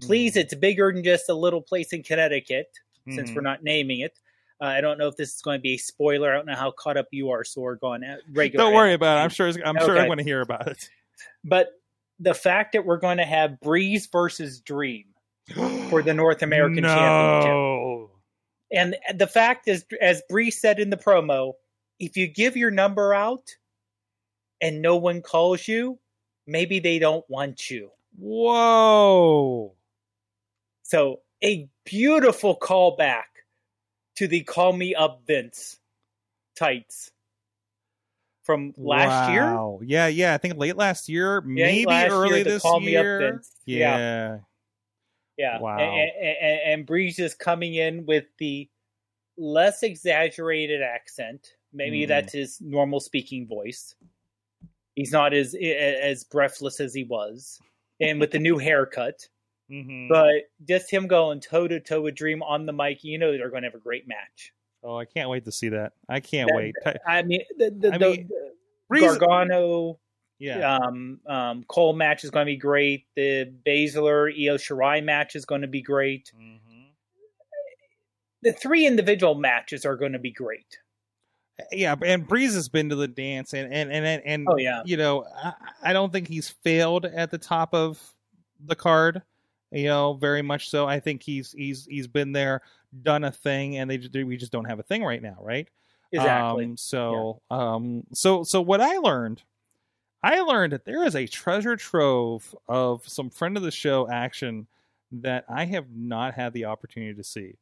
Please, it's bigger than just a little place in Connecticut, since Mhm. we're not naming it. Uh, I don't know if this is going to be a spoiler. I don't know how caught up you are, Sorg, on uh, regular. Don't worry about it. I'm sure. I'm sure I Okay. want to hear about it. But the fact that we're going to have Breeze versus Dream for the North American Championship. And the fact is, as Breeze said in the promo, if you give your number out and no one calls you, maybe they don't want you. Whoa. So a beautiful callback to the "Call Me Up, Vince" tights from last year. Wow. Yeah, yeah. I think late last year, Yeah, maybe last early year, this Call Me Up, year. Vince. Yeah. yeah. Yeah. Wow. And, and, and Breeze is coming in with the less exaggerated accent. Maybe Mhm. that's his normal speaking voice. He's not as as breathless as he was, and with the new haircut. Mhm. But just him going toe to toe with Dream on the mic, you know they're going to have a great match. oh, I can't wait to see that. I can't That- wait. I mean, the, the, I the, mean, the Gargano yeah. um, um, Cole match is going to be great. The Baszler Io Shirai match is going to be great. Mhm. The three individual matches are going to be great. Yeah, and Breeze has been to the dance, and and and and, and Oh, yeah. you know, I, I don't think he's failed at the top of the card. You know, very much so. I think he's he's he's been there, done a thing, and they just, we just don't have a thing right now, right? Exactly. Um, so, um, so, so what I learned, I learned that there is a treasure trove of some friend of the show action that I have not had the opportunity to see.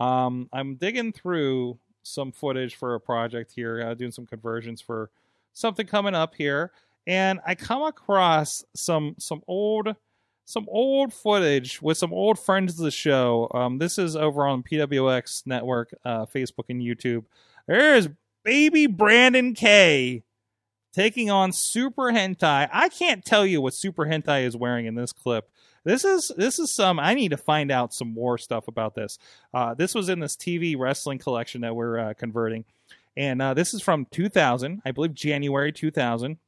Um, I'm digging through some footage for a project here, uh, doing some conversions for something coming up here, and I come across some some old some old footage with some old friends of the show. Um, this is over on PWX Network, uh, Facebook and YouTube. There's baby Brandon K taking on Super Hentai. I can't tell you what Super Hentai is wearing in this clip. This is this is some. I need to find out some more stuff about this. Uh, this was in this TV wrestling collection that we're uh, converting, and uh, this is from 2000, I believe January 2000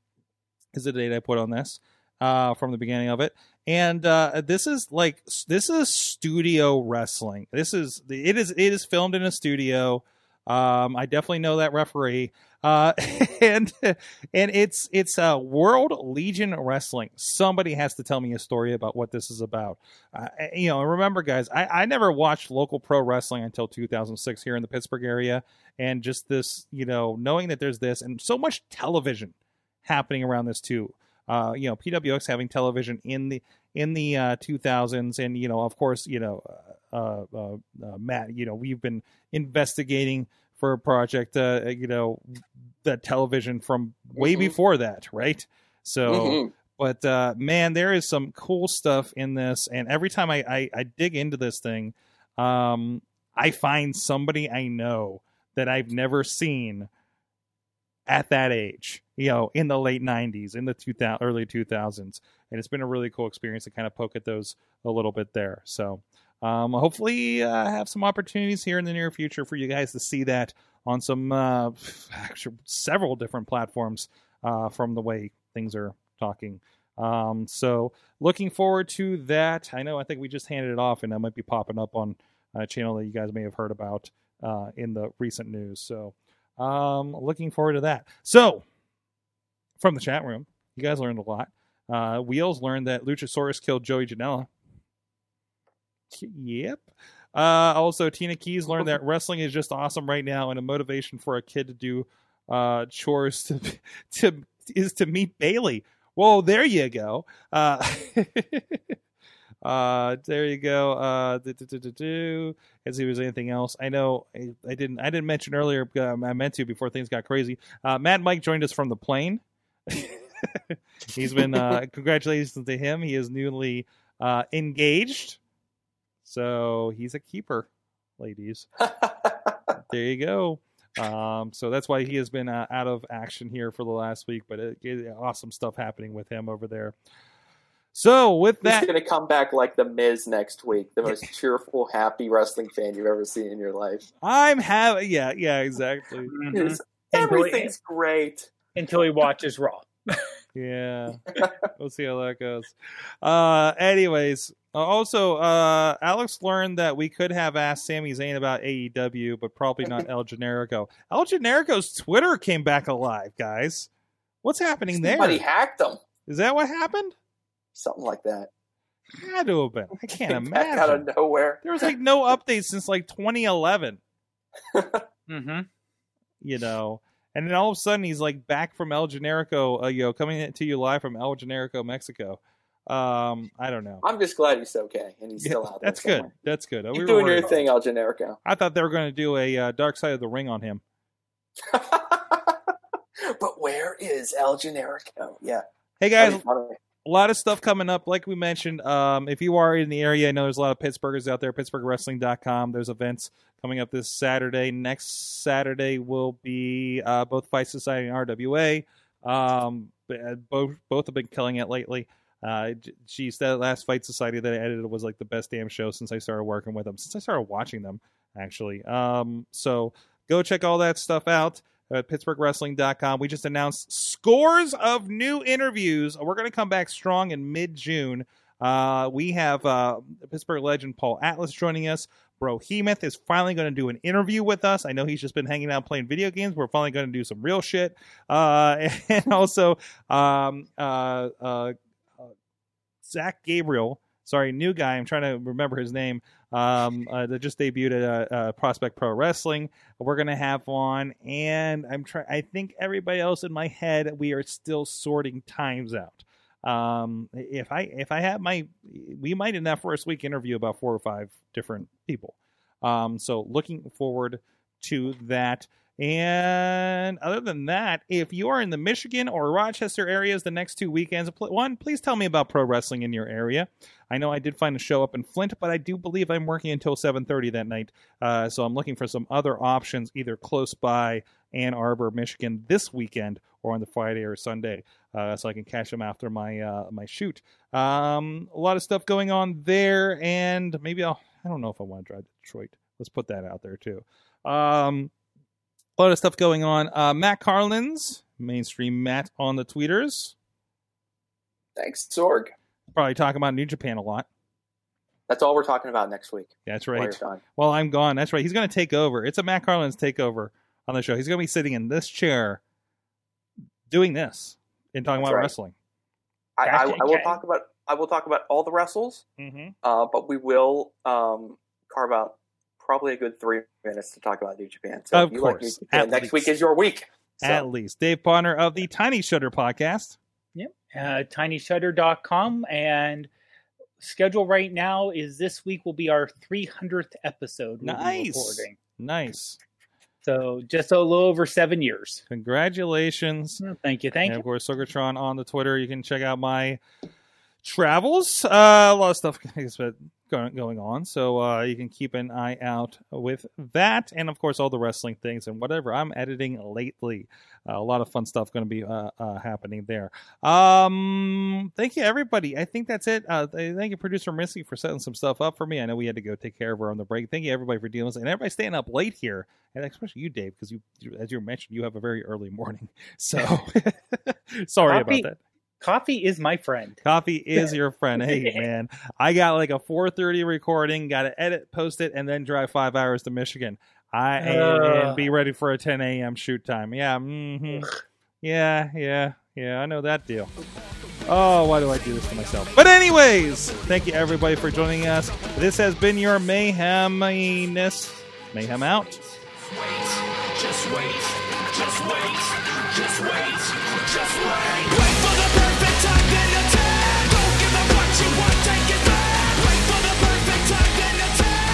is the date I put on this uh, from the beginning of it. And uh, this is like this is studio wrestling. This is it is it is filmed in a studio. Um, I definitely know that referee. Uh, and and it's it's uh, World Legion Wrestling. Somebody has to tell me a story about what this is about. Uh, you know, remember, guys, I, I never watched local pro wrestling until 2006 here in the Pittsburgh area, and just this, you know, knowing that there's this and so much television happening around this too. Uh, you know, PWX having television in the in the uh, 2000s, and you know, of course, you know, uh, uh, uh, Matt, you know, we've been investigating for a project, uh, you know, the television from way Mhm. before that, right? So, Mhm. but uh, man, there is some cool stuff in this, and every time I I, I dig into this thing, um, I find somebody I know that I've never seen at that age, you know, in the late '90s, in the 2000, early 2000s, and it's been a really cool experience to kind of poke at those a little bit there. So, um, hopefully, uh, have some opportunities here in the near future for you guys to see that on some uh, actually several different platforms uh, from the way things are talking. Um, so, looking forward to that. I know I think we just handed it off, and that might be popping up on a channel that you guys may have heard about uh, in the recent news. So, um, looking forward to that. So, from the chat room, you guys learned a lot. Uh, Wheels learned that Luchasaurus killed Joey Janela. Yep. Uh, also, Tina Keys learned that wrestling is just awesome right now, and a motivation for a kid to do uh, chores to to is to meet Bayley. Whoa, there you go. Uh, uh, there you go. Uh. As if there's anything else, I know I, I didn't. I didn't mention earlier. Um, I meant to before things got crazy. Uh, Matt Mike joined us from the plane. He's been uh, congratulations to him. He is newly uh, engaged, so he's a keeper, ladies. there you go. Um, so that's why he has been uh, out of action here for the last week, but it, it- awesome stuff happening with him over there. So with that, He's that, going to come back like the Miz next week, the most cheerful, happy wrestling fan you've ever seen in your life. I'm having yeah, yeah, exactly. Mhm. It's- Until he- Everything's great. until he watches Raw. Yeah, we'll see how that goes. Uh, anyways, uh, also, uh, Alex learned that we could have asked Sami Zayn about AEW, but probably not El Generico. El Generico's Twitter came back alive, guys. What's happening there? Somebody hacked them. Is that what happened? Something like that. Had to have been. I can't imagine. out of nowhere. There was like no updates since like 2011. Mm-hmm. you know. And then all of a sudden he's like back from El Generico, uh, you know, coming to you live from El Generico, Mexico. Um, I don't know. I'm just glad he's okay and he's Yeah, still out there. that's good. That's good. We Keep were doing your thing, El Generico. I thought they were going to do a uh, Dark Side of the Ring on him. but where is El Generico? Yeah. Hey guys, That'd be funny. A lot of stuff coming up. Like we mentioned, um, if you are in the area, I know there's a lot of Pittsburghers out there. PittsburghWrestling.com. There's events coming up this Saturday. Next Saturday will be uh, both Fight Society and RWA. Um, uh, both both have been killing it lately. Uh, she said last Fight Society that I edited was like the best damn show since I started working with them, since I started watching them actually. Um, so go check all that stuff out at pittsburghwrestling.com. We just announced scores of new interviews. We're going to come back strong in mid June. Uh, we have uh, Pittsburgh legend Paul Atlas joining us. Bro Hemoth is finally going to do an interview with us. I know he's just been hanging out playing video games. We're finally going to do some real shit. Uh, and also, um, uh, uh, uh, Zach Gabriel, sorry, new guy. I'm trying to remember his name. Um, uh, that just debuted at uh, uh, Prospect Pro Wrestling. We're gonna have on, and I'm trying. I think everybody else in my head, we are still sorting times out. Um, if I if I have my, we might in that first week interview about four or five different people. Um, so looking forward to that. And other than that, if you are in the Michigan or Rochester areas the next two weekends, one, please tell me about pro wrestling in your area. I know I did find a show up in Flint, but I do believe I'm working until 7:30 that night, uh, so I'm looking for some other options, either close by Ann Arbor, Michigan, this weekend, or on the Friday or Sunday, uh, so I can catch them after my uh, my shoot. Um, a lot of stuff going on there, and maybe I'll. I don't know if I want to drive to Detroit. Let's put that out there too. Um, a lot of stuff going on. Uh, Matt Carlins, mainstream Matt on the tweeters, Thanks, Sorg. probably talking about New Japan a lot. That's all we're talking about next week. That's right. Well, I'm gone. That's right. He's going to take over. It's a Matt Carlins takeover on the show. He's going to be sitting in this chair doing this and talking That's about right. wrestling. I, I, I will talk about I will talk about all the wrestles, Mm-hmm. uh, but we will um, carve out probably a good three minutes to talk about New Japan. So Of if you like course, Japan, at next least. week is your week. So, At least. Dave Bonner of the Tiny Shutter podcast. uh, tinyshutter.com and schedule right now is this week will be our 300th episode we'll Nice. recording. Nice. so just a little over seven years Congratulations. Oh, thank you thank you. and you of course, Sorgatron on the Twitter. You can check out my travels. Uh, a lot of stuff has been going, on, so uh, you can keep an eye out with that, and of course, all the wrestling things and whatever I'm editing lately. Uh, a lot of fun stuff going to be uh, uh, happening there. Um, thank you, everybody. I think that's it. Uh, thank you, producer Missy, for setting some stuff up for me. I know we had to go take care of her on the break. Thank you, everybody, for dealing with it, and everybody staying up late here, and especially you, Dave, because you, as you mentioned, you have a very early morning. So sorry about that. Coffee is my friend Coffee is your friend. Hey man, I got like a 4:30 recording. Got to edit, post it, and then drive five hours to Michigan. I and, and be ready for a 10 a.m. shoot time. Yeah, hmm yeah, yeah, yeah. I know that deal. Oh, why do I do this to myself? But anyways, thank you everybody for joining us. This has been your mayheminess. Mayhem out. wait, just wait, just wait, just wait,